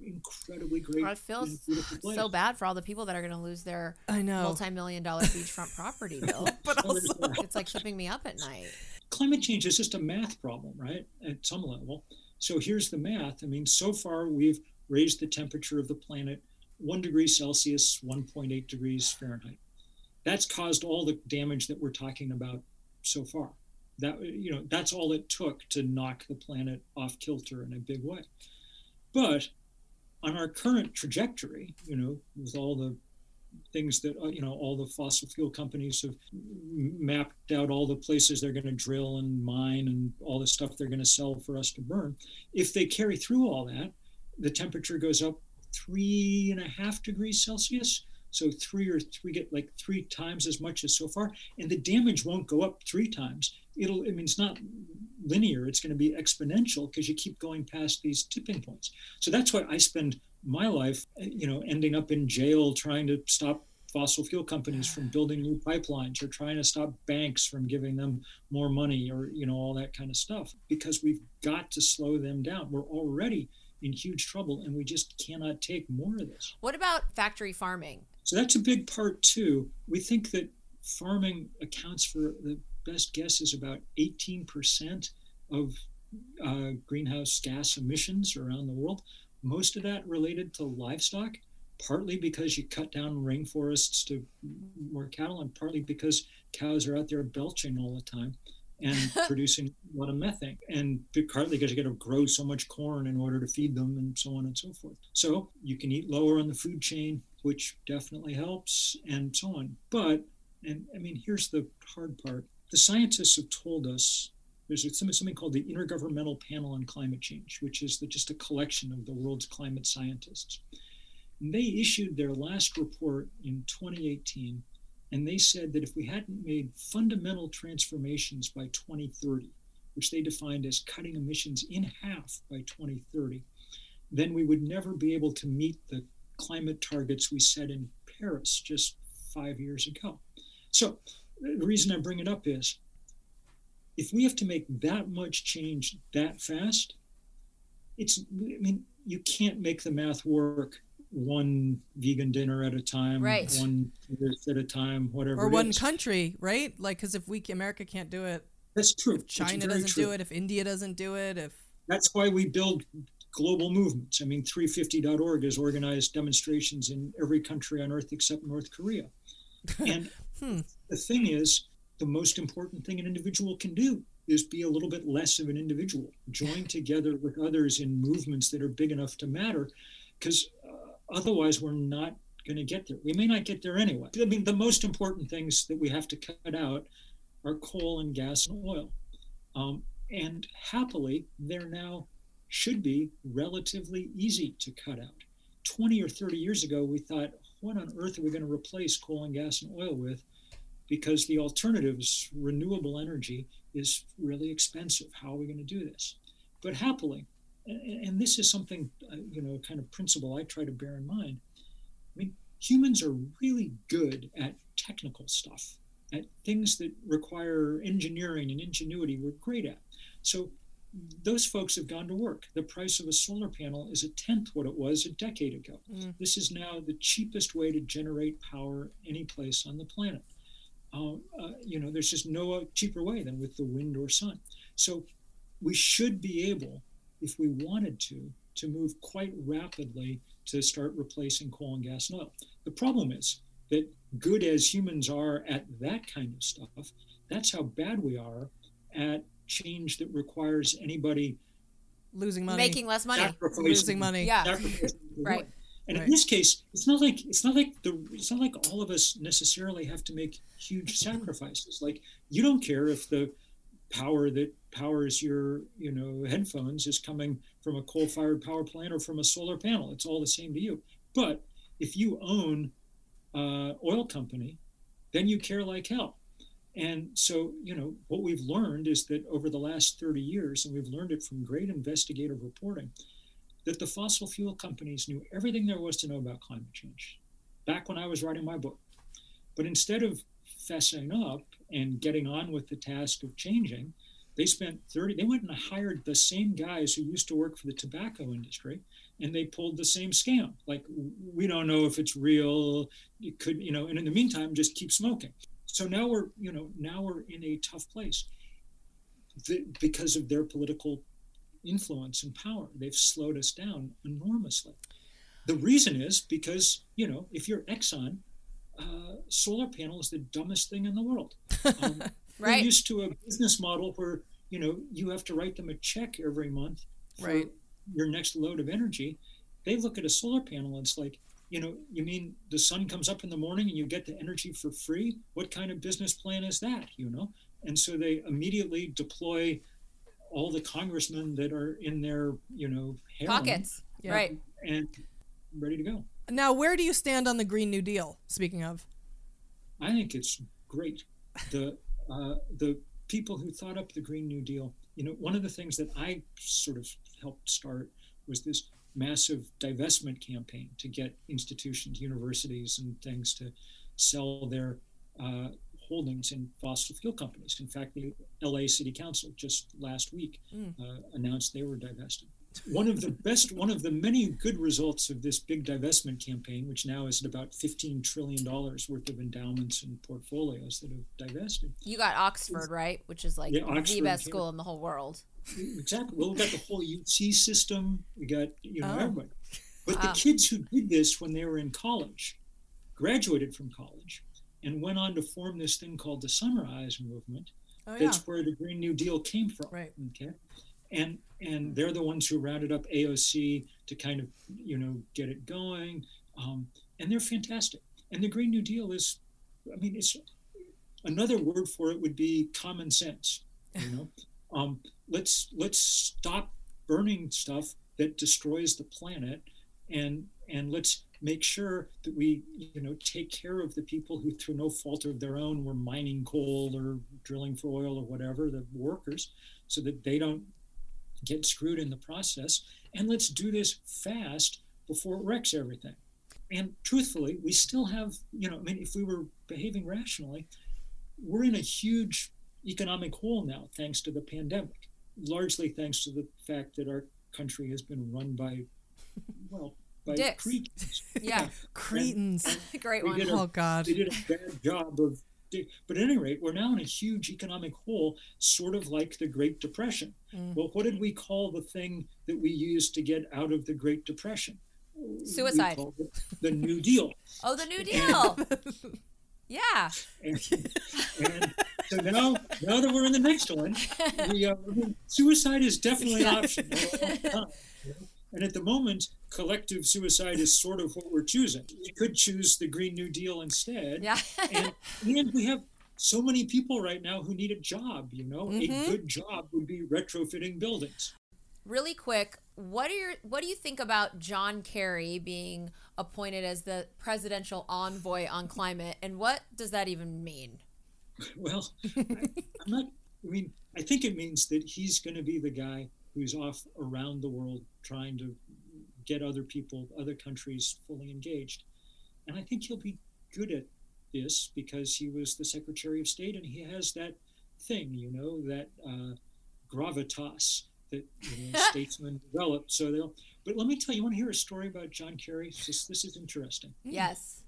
incredibly great, I feel place. so bad for all the people that are going to lose their I know. multi-million dollar beachfront (laughs) property bill. (laughs) but also, (laughs) it's like keeping me up at night. climate change is just a math problem, right? At some level. So here's the math. I mean, so far we've raised the temperature of the planet one degree Celsius, 1.8 degrees Fahrenheit. That's caused all the damage that we're talking about so far. That you know, that's all it took to knock the planet off kilter in a big way. But on our current trajectory, you know, with all the things that uh, you know all the fossil fuel companies have mapped out all the places they're going to drill and mine and all the stuff they're going to sell for us to burn. If they carry through all that the temperature goes up three and a half degrees celsius. So three or three get like three times as much as so far and the damage won't go up three times it'll i mean it's not linear it's going to be exponential because you keep going past these tipping points so that's why i spend my life uh, you know ending up in jail trying to stop fossil fuel companies from building new pipelines or trying to stop banks from giving them more money or you know all that kind of stuff because we've got to slow them down we're already in huge trouble and we just cannot take more of this What about factory farming? so that's a big part too. We think that farming accounts for the best guess is about 18% of uh, greenhouse gas emissions around the world. Most of that related to livestock, partly because you cut down rainforests to more cattle, and partly because cows are out there belching all the time and (laughs) producing a lot of methane, and partly because you got to grow so much corn in order to feed them, and so on and so forth. So you can eat lower on the food chain, which definitely helps, and so on. But, and I mean, here's the hard part: the scientists have told us there's something, called the Intergovernmental Panel on Climate Change, which is the, just a collection of the world's climate scientists. And they issued their last report in 2018, and they said that if we hadn't made fundamental transformations by 2030, which they defined as cutting emissions in half by 2030, then we would never be able to meet the climate targets we set in Paris just five years ago. So the reason I bring it up is if we have to make that much change that fast, it's, I mean, you can't make the math work one vegan dinner at a time, Right. one this at a time, whatever. or it one is. country, right? Like, because if we, America can't do it, That's true. It's China doesn't true. do it, if India doesn't do it, if That's why we build global movements. I mean, 350.org has organized demonstrations in every country on earth except North Korea. (laughs) And Hmm. the thing is, the most important thing an individual can do is be a little bit less of an individual. Join together with others in movements that are big enough to matter, because uh, otherwise we're not going to get there. We may not get there anyway. I mean, the most important things that we have to cut out are coal and gas and oil. Um, and happily, they're now should be relatively easy to cut out. 20 or 30 years ago, we thought, what on earth are we going to replace coal and gas and oil with? Because the alternatives, renewable energy, is really expensive. How are we going to do this? But happily, and, this is something, uh, you know, kind of principle I try to bear in mind. I mean, humans are really good at technical stuff, at things that require engineering and ingenuity, we're great at. So those folks have gone to work. The price of a solar panel is a tenth what it was a decade ago. Mm. This is now the cheapest way to generate power any place on the planet. Uh, uh, you know, there's just no uh, cheaper way than with the wind or sun. So we should be able, if we wanted to, to move quite rapidly to start replacing coal and gas and oil. The problem is that good as humans are at that kind of stuff, that's how bad we are at change that requires anybody losing money, Making less money. losing money. Yeah. Right. And Right. in this case, it's not like it's not like the it's not like all of us necessarily have to make huge sacrifices. Like you don't care if the power that powers your you know headphones is coming from a coal-fired power plant or from a solar panel. It's all the same to you. But if you own uh, oil company, then you care like hell. And so, you know, what we've learned is that over the last 30 years, and we've learned it from great investigative reporting, that the fossil fuel companies knew everything there was to know about climate change back when I was writing my book. But instead of fessing up and getting on with the task of changing, they spent 30, they went and hired the same guys who used to work for the tobacco industry and they pulled the same scam. Like, we don't know if it's real. It could, you know, and in the meantime, just keep smoking. So now we're, you know, now we're in a tough place th- because of their political influence and power. They've slowed us down enormously. The reason is because, you know, if you're Exxon, uh, solar panel is the dumbest thing in the world. (laughs) Um, Right. We're used to a business model where, you know, you have to write them a check every month for Right. your next load of energy. They look at a solar panel and it's like, you know, you mean the sun comes up in the morning and you get the energy for free? What kind of business plan is that, you know? And so they immediately deploy all the congressmen that are in their, you know, harem Pockets. Yeah. Right. and ready to go. Now, where do you stand on the Green New Deal? Speaking of, I think it's great. The uh, the people who thought up the Green New Deal, you know, one of the things that I sort of helped start was this massive divestment campaign to get institutions, universities, and things to sell their uh, holdings in fossil fuel companies. In fact, the LA City Council just last week Mm. uh, announced they were divesting. One of the best, one of the many good results of this big divestment campaign, which now is at about $15 trillion worth of endowments and portfolios that have divested. You got Oxford, right? Which is like Yeah, the Oxford, best school in the whole world. Exactly. Well, we got the whole UC system. We got you know Oh. everybody. But Wow. the kids who did this when they were in college, graduated from college, and went on to form this thing called the Sunrise Movement. oh yeah, That's where the Green New Deal came from. Right. Okay. And and they're the ones who rounded up AOC to kind of you know get it going. Um, and they're fantastic. And the Green New Deal is, I mean, it's another word for it would be common sense. You know, (laughs) um, let's let's stop burning stuff that destroys the planet, and and let's make sure that we you know take care of the people who through no fault of their own were mining coal or drilling for oil or whatever the workers so that they don't get screwed in the process. And let's do this fast before it wrecks everything. And truthfully we still have you know i mean if we were behaving rationally we're in a huge economic hole now thanks to the pandemic largely thanks to the fact that our country has been run by well by Dicks. cretins. (laughs) Yeah. Cretins. (laughs) Great one. a- Oh God. they did a bad job of but at any rate we're now in a huge economic hole sort of like the great depression Mm. well what did we call the thing that we used to get out of the great depression Suicide. the new deal (laughs) Oh, the New Deal. yeah. and, and so now now that we're in the next one we, uh, suicide is definitely an option all the time, and at the moment collective suicide is sort of what we're choosing we could choose the green new deal instead Yeah. and, and we have so many people right now who need a job you know Mhm. a good job would be retrofitting buildings really quick, what are your what do you think about John Kerry being appointed as the presidential envoy on climate and what does that even mean? Well I, (laughs) i'm not i mean i think it means that he's going to be the guy who's off around the world trying to get other people other countries fully engaged. And i think he'll be good at this because he was the secretary of state and he has that thing you know that uh, gravitas that you know, (laughs) statesmen develop. So they'll but let me tell you, you want to hear a story about john kerry? This, this is interesting. Yes.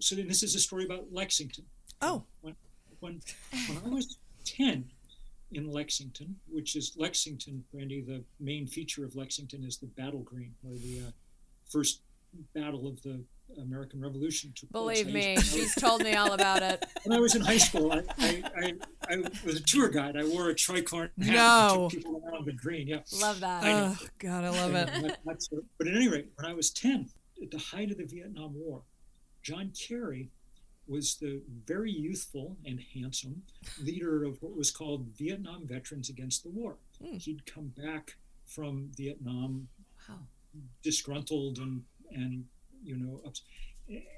so then this is a story about lexington. Oh. when, when, when I was 10 in Lexington, which is Lexington, Brandy, the main feature of Lexington is the battle green, where the uh, first battle of the American Revolution took place. Believe me, to- she's told me all about it. (laughs) when I was in high school, I, I, I, I was a tour guide. I wore a tricorn hat No. and took people around the green. Yeah. Love that. Oh God, I love it. That- but at any rate, when I was 10, at the height of the Vietnam War, John Kerry was the very youthful and handsome leader of what was called Vietnam Veterans Against the War. Hmm. He'd come back from Vietnam disgruntled and and you know ups,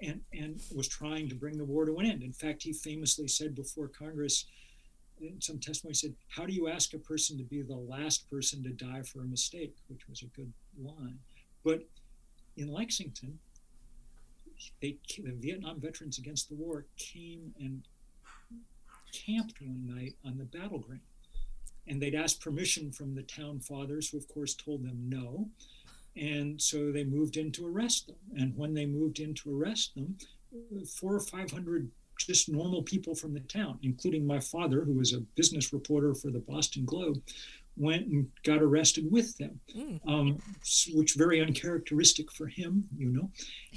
and and was trying to bring the war to an end. In fact, he famously said before Congress in some testimony said, "How do you ask a person to be the last person to die for a mistake?" Which was a good line. But in Lexington, they the Vietnam Veterans Against the War came and camped one night on the battleground. And they'd asked permission from the town fathers, who of course told them no. And so they moved in to arrest them. And when they moved in to arrest them, four or five hundred just normal people from the town, including my father, who was a business reporter for the Boston Globe, went and got arrested with them, um, which very uncharacteristic for him, you know.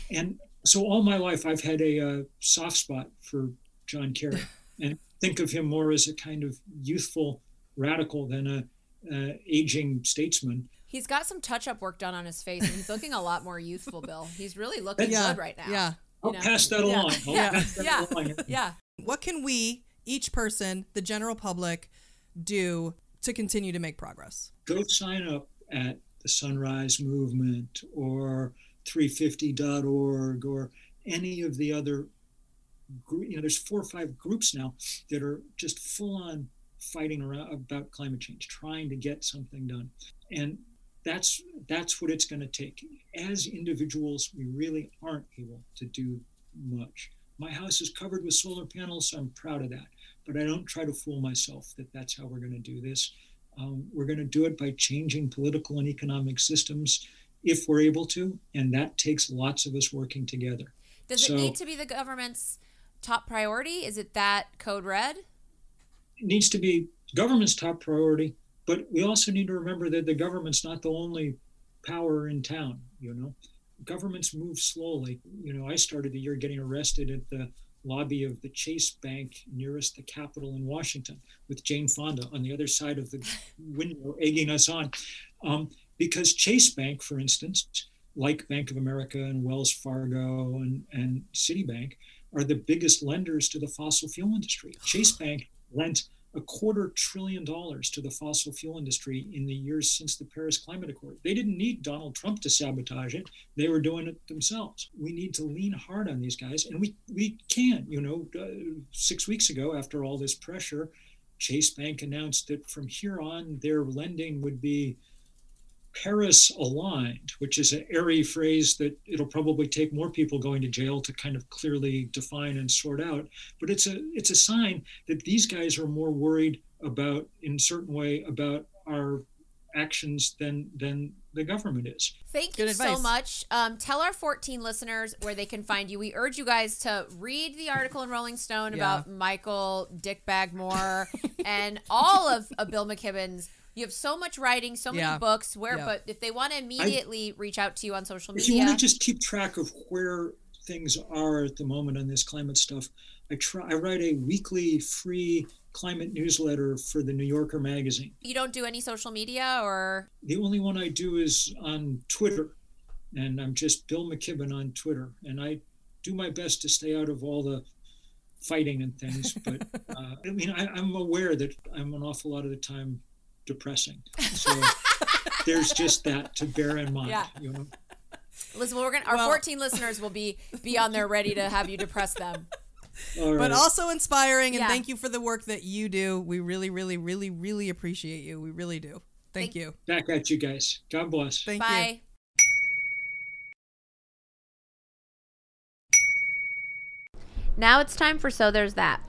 And so all my life, I've had a uh, soft spot for John Kerry, (laughs) and think of him more as a kind of youthful radical than a uh, aging statesman. He's got some touch-up work done on his face, and he's looking a lot more youthful. Bill, he's really looking Yeah, good right now. yeah. I'll know? pass that Yeah. along. I'll Yeah. pass that Yeah. along. (laughs) Yeah. What can we, each person, the general public, do to continue to make progress? go sign up at the Sunrise Movement or 350.org or any of the other you know there's four or five groups now that are just full on fighting around about climate change trying to get something done. And that's that's what it's going to take. As individuals we really aren't able to do much. My house is covered with solar panels so i'm proud of that. But i don't try to fool myself that that's how we're going to do this. Um, we're going to do it by changing political and economic systems if we're able to, and that takes lots of us working together. Does So- it need to be the government's top priority? Is it that code red? It needs to be government's top priority, but we also need to remember that the government's not the only power in town. You know, governments move slowly. You know, I started the year getting arrested at the lobby of the Chase Bank nearest the Capitol in Washington with Jane Fonda on the other side of the (laughs) window egging us on. Um, because Chase Bank, for instance, like Bank of America and Wells Fargo and, and Citibank, are the biggest lenders to the fossil fuel industry. Chase (sighs) Bank lent a quarter trillion dollars to the fossil fuel industry in the years since the Paris Climate Accord. They didn't need Donald Trump to sabotage it. They were doing it themselves. We need to lean hard on these guys, and we, we can. You know, uh, six weeks ago, after all this pressure, Chase Bank announced that from here on, their lending would be Paris aligned, which is an airy phrase that it'll probably take more people going to jail to kind of clearly define and sort out. But it's a it's a sign that these guys are more worried about, in a certain way, about our actions than than the government is. Thank Good you so much. Um, tell our 14 listeners where they can find you. We urge you guys to read the article in Rolling Stone (laughs) Yeah. about Michael Dick Bagmore and all of, of Bill McKibben's. You have so much writing, so many books. Where, Yeah. but if they want to immediately reach out to you on social media, If you want to just keep track of where things are at the moment on this climate stuff, I try I write a weekly free climate newsletter for the New Yorker magazine. you don't do any social media or The only one I do is on Twitter, and I'm just Bill McKibben on Twitter, and I do my best to stay out of all the fighting and things. But (laughs) uh, I mean, I, I'm aware that I'm an awful lot of the time depressing, so there's just that to bear in mind. Yeah. You know. listen, we're gonna our Well- 14 listeners will be be on there ready to have you depress them. All But also inspiring, and Yeah. thank you for the work that you do. We really, really, really, really appreciate you. We really do. Thank, Thank- you. Back at you guys. God bless. Thank you. Bye. Now it's time for So There's That.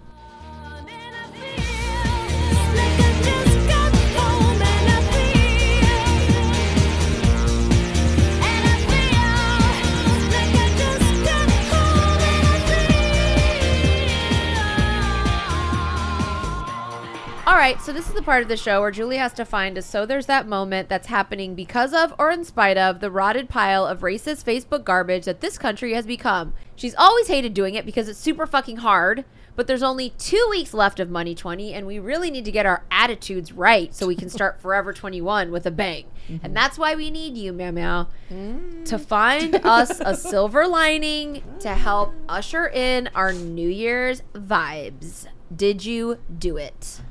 Right, so this is the part of the show where Julie has to find a so there's that moment that's happening because of or in spite of the rotted pile of racist Facebook garbage that this country has become. She's always hated doing it because it's super fucking hard, But there's only two weeks left of Money 20, and we really need to get our attitudes right so we can (laughs) start Forever 21 with a bang. Mm-hmm. And that's why we need you, Meow Meow, mm. to find us a (laughs) silver lining to help usher in our New Year's vibes. Did you do it?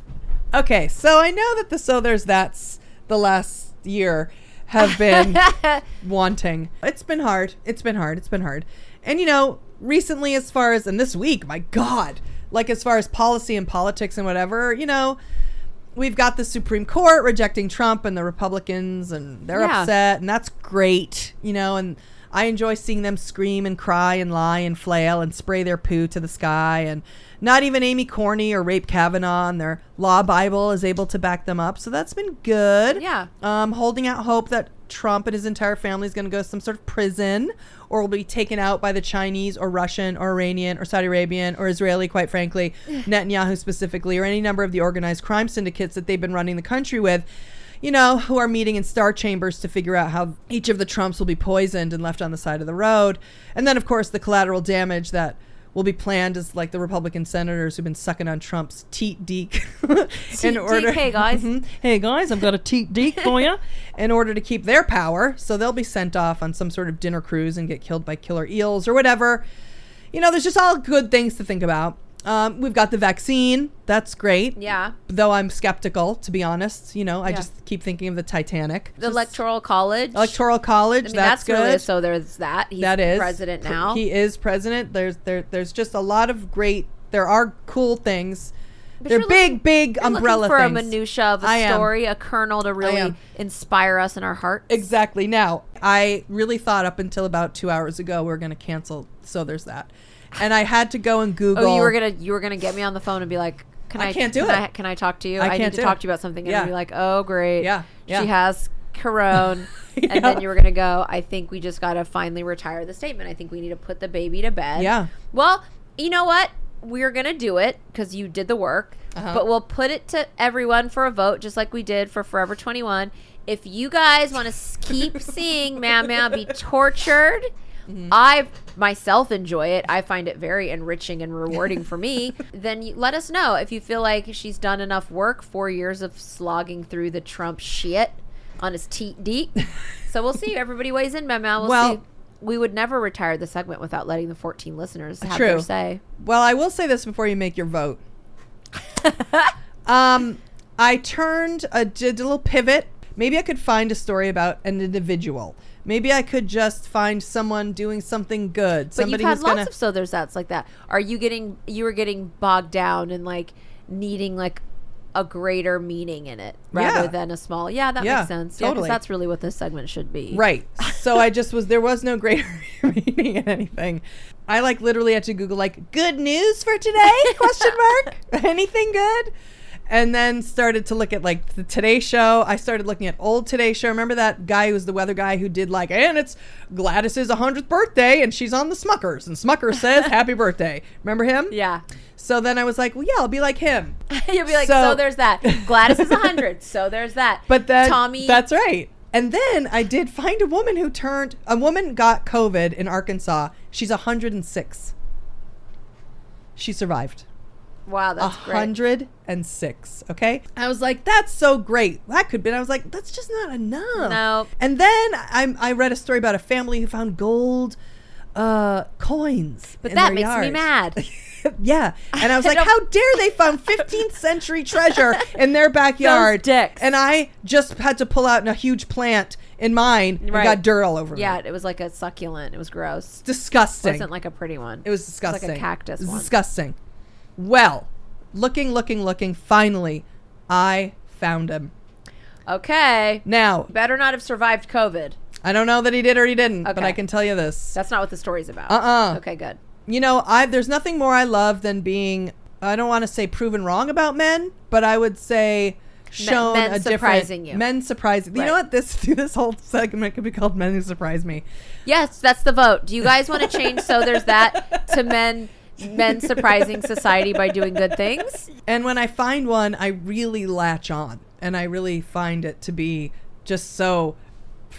Okay, so I know that the so there's that's the last year have been (laughs) wanting. It's been hard. It's been hard. It's been hard. And you know, recently as far as and this week, my god, like as far as policy and politics and whatever, you know, we've got the Supreme Court rejecting Trump and the Republicans and they're Yeah. upset and that's great, you know, and I enjoy seeing them scream and cry and lie and flail and spray their poo to the sky and not even Amy Corney or Rape Kavanaugh and their law Bible is able to back them up. So that's been good. Yeah. Um, holding out hope that Trump and his entire family is going to go to some sort of prison or will be taken out by the Chinese or Russian or Iranian or Saudi Arabian or Israeli, quite frankly, (sighs) Netanyahu specifically, or any number of the organized crime syndicates that they've been running the country with. You know, who are meeting in star chambers to figure out how each of the Trumps will be poisoned and left on the side of the road. And then, of course, the collateral damage that will be planned is like the Republican senators who've been sucking on Trump's teat deek (laughs) Teat deek, hey, guys. (laughs) Mhm. hey guys, I've got a teat deek for you. (laughs) In order to keep their power, so they'll be sent off on some sort of dinner cruise and get killed by killer eels or whatever. You know, there's just all good things to think about. Um, we've got the vaccine. That's great. Yeah. Though I'm skeptical, to be honest. You know, I Yeah. just keep thinking of the Titanic. The Electoral College. Electoral College. I mean, that's, that's, good. really so. There's that. He's that is president now. He is president. There's there there's just a lot of great. There are cool things. But They're big, looking- big umbrella for things. a minutia of a story, a kernel to really inspire us in our hearts. Exactly. Now, I really thought up until about two hours ago we are going to cancel. So there's that, and I had to go and Google. Oh, you were gonna you were gonna get me on the phone and be like, "Can I I, can't do can it. I, can I talk to you? I I, need to talk it. to you about something." And Yeah. I'd be like, "Oh, great, Yeah, yeah. she has corona." (laughs) Yeah. And then you were gonna go. I think we just gotta finally retire the statement. I think we need to put the baby to bed. Yeah. Well, you know what? We're gonna do it because you did the work. Uh-huh. But we'll put it to everyone for a vote, just like we did for Forever Twenty One. If you guys want to keep seeing Meow Meow be tortured, Mm-hmm. I myself enjoy it. I find it very enriching and rewarding for me. (laughs) Then you, let us know if you feel like she's done enough work. Four years of slogging through the Trump shit on his teat deep. So we'll see. (laughs) Everybody weighs in, Meow We'll, Well- see. We would never retire the segment without letting the 14 listeners have True. their say. Well, I will say this before you make your vote. (laughs) um, I turned a did a little pivot. Maybe I could find a story about an individual. Maybe I could just find someone doing something good. But Somebody you've had who's lots gonna. of so there's that's like that. Are you getting you were getting bogged down and like needing like a greater meaning in it rather Yeah. than a small? Yeah, that Yeah, makes sense. Yeah, totally. that's really what this segment should be. Right. (laughs) So I just was there was no greater (laughs) meaning in anything. I like literally had to Google like good news for today? (laughs) Question mark. Anything good? And then started to look at like the Today Show. I started looking at old Today Show. Remember that guy who was the weather guy who did like, and it's Gladys's 100th birthday, and she's on the Smuckers, and Smucker says (laughs) happy birthday. Remember him? Yeah. So then I was like, well, yeah, I'll be like him. (laughs) You'll be like, so, So- there's that. Gladys is 100. (laughs) so there's that. But then Tommy. That's right. And then I did find a woman who turned a woman got COVID in Arkansas. She's 106. She survived. Wow, that's great. 106. Okay. I was like, that's so great. That could be. And I was like, that's just not enough. No. And then I, I read a story about a family who found gold uh, coins. But that makes me mad. (laughs) yeah. And I was (laughs) I like, how dare they found 15th century treasure in their (laughs) backyard? And I just had to pull out a huge plant in mine and Right. got dirt all over Yeah, me. it was like a succulent. It was gross. Disgusting. It wasn't like a pretty one. it was It disgusting. was like a cactus It disgusting. Well, looking, looking, looking, finally, I found him. Okay. Now, Better not have survived COVID. I don't know that he did or he didn't, but I can tell you this. That's not what the story's about. Uh-uh. Okay, good. you know, I there's nothing more I love than being I don't want to say proven wrong about men, but I would say shown men a surprising different you. men surprising. You know what? This (laughs) this whole segment could be called "Men Who Surprise Me." Yes, that's the vote. Do you guys want to change so there's that to men men surprising society by doing good things? And when I find one, I really latch on, and I really find it to be just so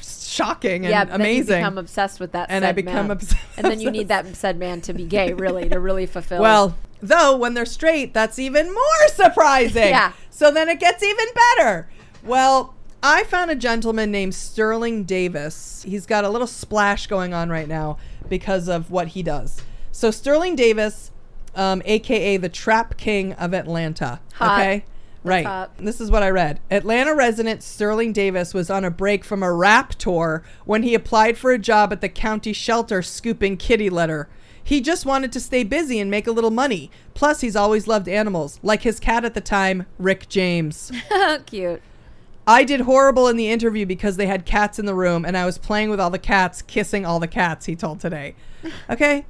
shocking and yeah, then you amazing. become obsessed with that, And I become man. obs- and then you need that (laughs) said man to be gay, really, to really fulfill. Well, though when they're straight, that's even more surprising. (laughs) Yeah. So then it gets even better. Well, I found a gentleman named Sterling Davis. He's got a little splash going on right now because of what he does. So Sterling Davis, um, aka the Trap King of Atlanta. Hot. Okay. Right. hot. This is what I read. Atlanta resident Sterling Davis was on a break from a rap tour when he applied for a job at the county shelter scooping kitty litter. He just wanted to stay busy and make a little money. Plus, he's always loved animals, like his cat at the time, Rick James. (laughs) cute. I did horrible in the interview because they had cats in the room and I was playing with all the cats, kissing all the cats, he told today. (laughs) Okay.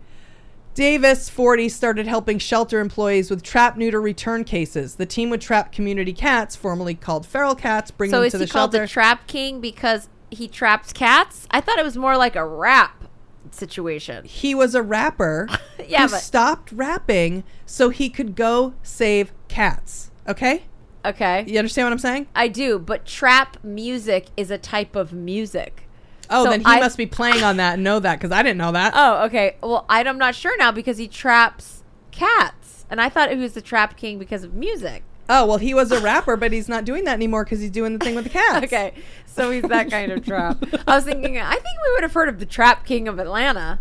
Davis, 40, started helping shelter employees with trap neuter return cases. The team would trap community cats, formerly called feral cats, bring So them is to he the called shelter. the Trap King because he traps cats? I thought it was more like a rap situation. he was a rapper (laughs) Yeah, who but- stopped rapping so he could go save cats. Okay? Okay. You understand what I'm saying? I do, but trap music is a type of music. Oh, So then he I- must be playing on that and know that because I didn't know that. (laughs) Oh, okay. Well, I- I'm not sure now because he traps cats, and I thought he was the Trap King because of music. Oh, well, he was a rapper, but he's not doing that anymore because he's doing the thing with the (laughs) cats. Okay, so he's that kind of trap. I was thinking, I think we would have heard of the Trap King of Atlanta.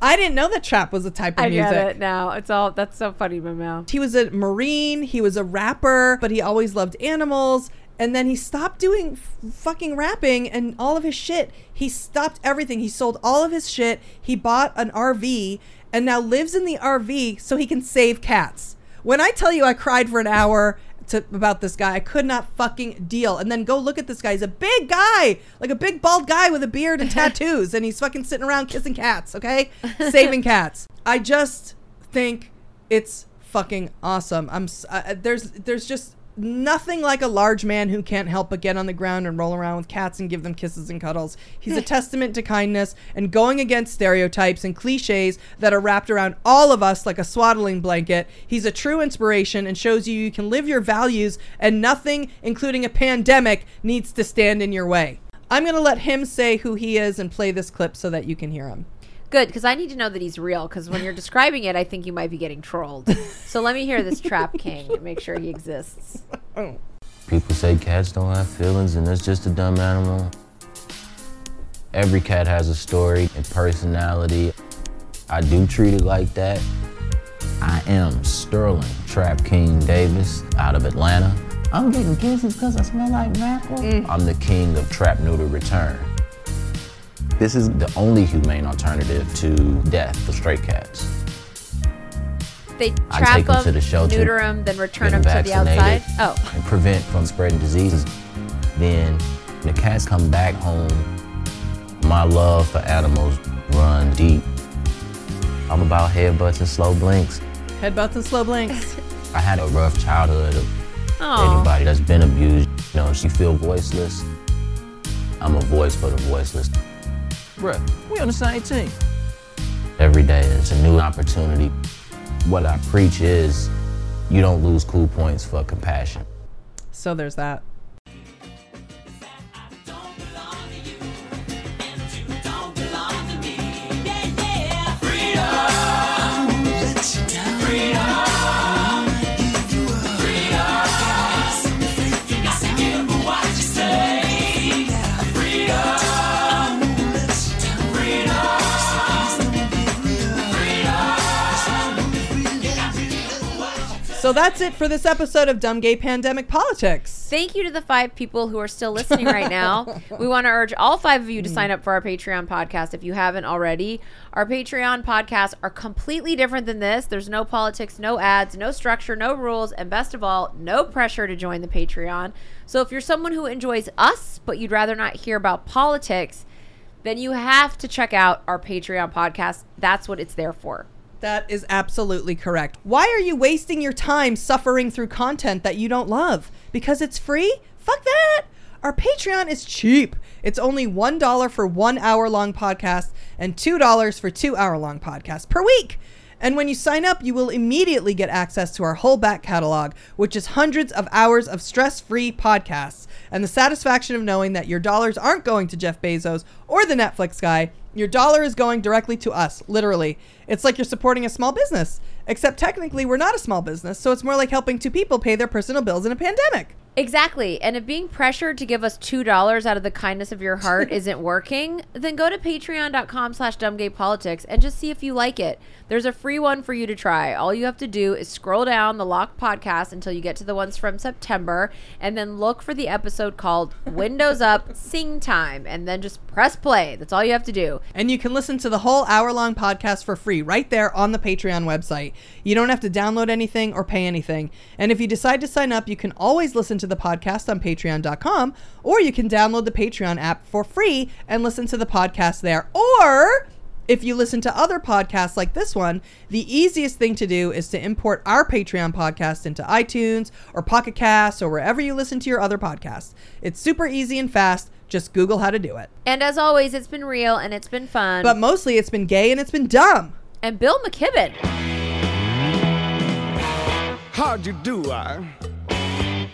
I didn't know that trap was a type of I music. get it now. It's all that's so funny, Mamo. He was a Marine, he was a rapper, but he always loved animals. And then he stopped doing f- fucking rapping and all of his shit. He stopped everything. He sold all of his shit. He bought an RV and now lives in the RV so he can save cats. When I tell you I cried for an hour to, about this guy, I could not fucking deal. And then go look at this guy. He's a big guy, like a big bald guy with a beard and (laughs) tattoos, and he's fucking sitting around kissing cats, okay? Saving cats. I just think it's fucking awesome. I'm uh, there's there's just nothing like a large man who can't help but get on the ground and roll around with cats and give them kisses and cuddles. He's a (laughs) testament to kindness and going against stereotypes and cliches that are wrapped around all of us like a swaddling blanket. He's a true inspiration and shows you you can live your values and nothing, including a pandemic, needs to stand in your way. I'm going to let him say who he is and play this clip so that you can hear him. Good, because I need to know that he's real. Because when you're describing it, I think you might be getting trolled. So let me hear this Trap (laughs) King and make sure he exists. People say cats don't have feelings and it's just a dumb animal. Every cat has a story and personality. I do treat it like that. I am Sterling Trap King Davis out of Atlanta. I'm getting kisses because I smell like mackerel. Mm. I'm the king of trap neuter return. This is the only humane alternative to death for stray cats. They I trap take 'em them, to the shelter, neuter them, then return them, them 'em to the outside. Oh, and prevent from spreading diseases. Then the cats come back home. My love for animals run deep. I'm about headbutts and slow blinks. Headbutts and slow blinks. (laughs) I had a rough childhood. Aw. Anybody that's been abused, you know, you feel voiceless. I'm a voice for the voiceless. Bruh, we on the same team. Every day is a new opportunity. What I preach is you don't lose cool points for compassion. So there's that. So that's it for this episode of Dumb Gay Pandemic Politics. Thank you to the five people who are still listening right now. (laughs) we want to urge all five of you to sign up for our Patreon podcast if you haven't already. Our Patreon podcasts are completely different than this. There's no politics, no ads, no structure, no rules, and best of all, no pressure to join the Patreon. So if you're someone who enjoys us, but you'd rather not hear about politics, then you have to check out our Patreon podcast. That's what it's there for. That is absolutely correct. Why are you wasting your time suffering through content that you don't love? Because it's free? Fuck that! Our Patreon is cheap. It's only $1 for one hour long podcast and $2 for two hour long podcasts per week. And when you sign up, you will immediately get access to our whole back catalog, which is hundreds of hours of stress free podcasts, and the satisfaction of knowing that your dollars aren't going to Jeff Bezos or the Netflix guy. Your dollar is going directly to us, literally. It's like you're supporting a small business, except technically we're not a small business, so it's more like helping two people pay their personal bills in a pandemic. Exactly. And if being pressured to give us $2 out of the kindness of your heart (laughs) isn't working, then go to patreon.com slash dumbgaypolitics and just see if you like it. There's a free one for you to try. All you have to do is scroll down the locked podcast until you get to the ones from September and then look for the episode called Windows Up (laughs) Sing Time and then just press play. That's all you have to do. And you can listen to the whole hour long podcast for free right there on the Patreon website. You don't have to download anything or pay anything. And if you decide to sign up, you can always listen to the podcast on patreon.com or you can download the Patreon app for free and listen to the podcast there. Or if you listen to other podcasts like this one, the easiest thing to do is to import our Patreon podcast into iTunes or Pocket Casts or wherever you listen to your other podcasts. It's super easy and fast. Just Google how to do it. And as always, it's been real and it's been fun. But mostly it's been gay and it's been dumb. and Bill McKibben. How'd you do, I?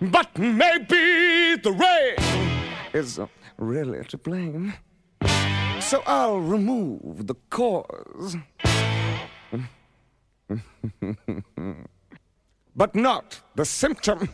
But maybe the rain is uh, really to blame. So I'll remove the cause. (laughs) but not the symptom.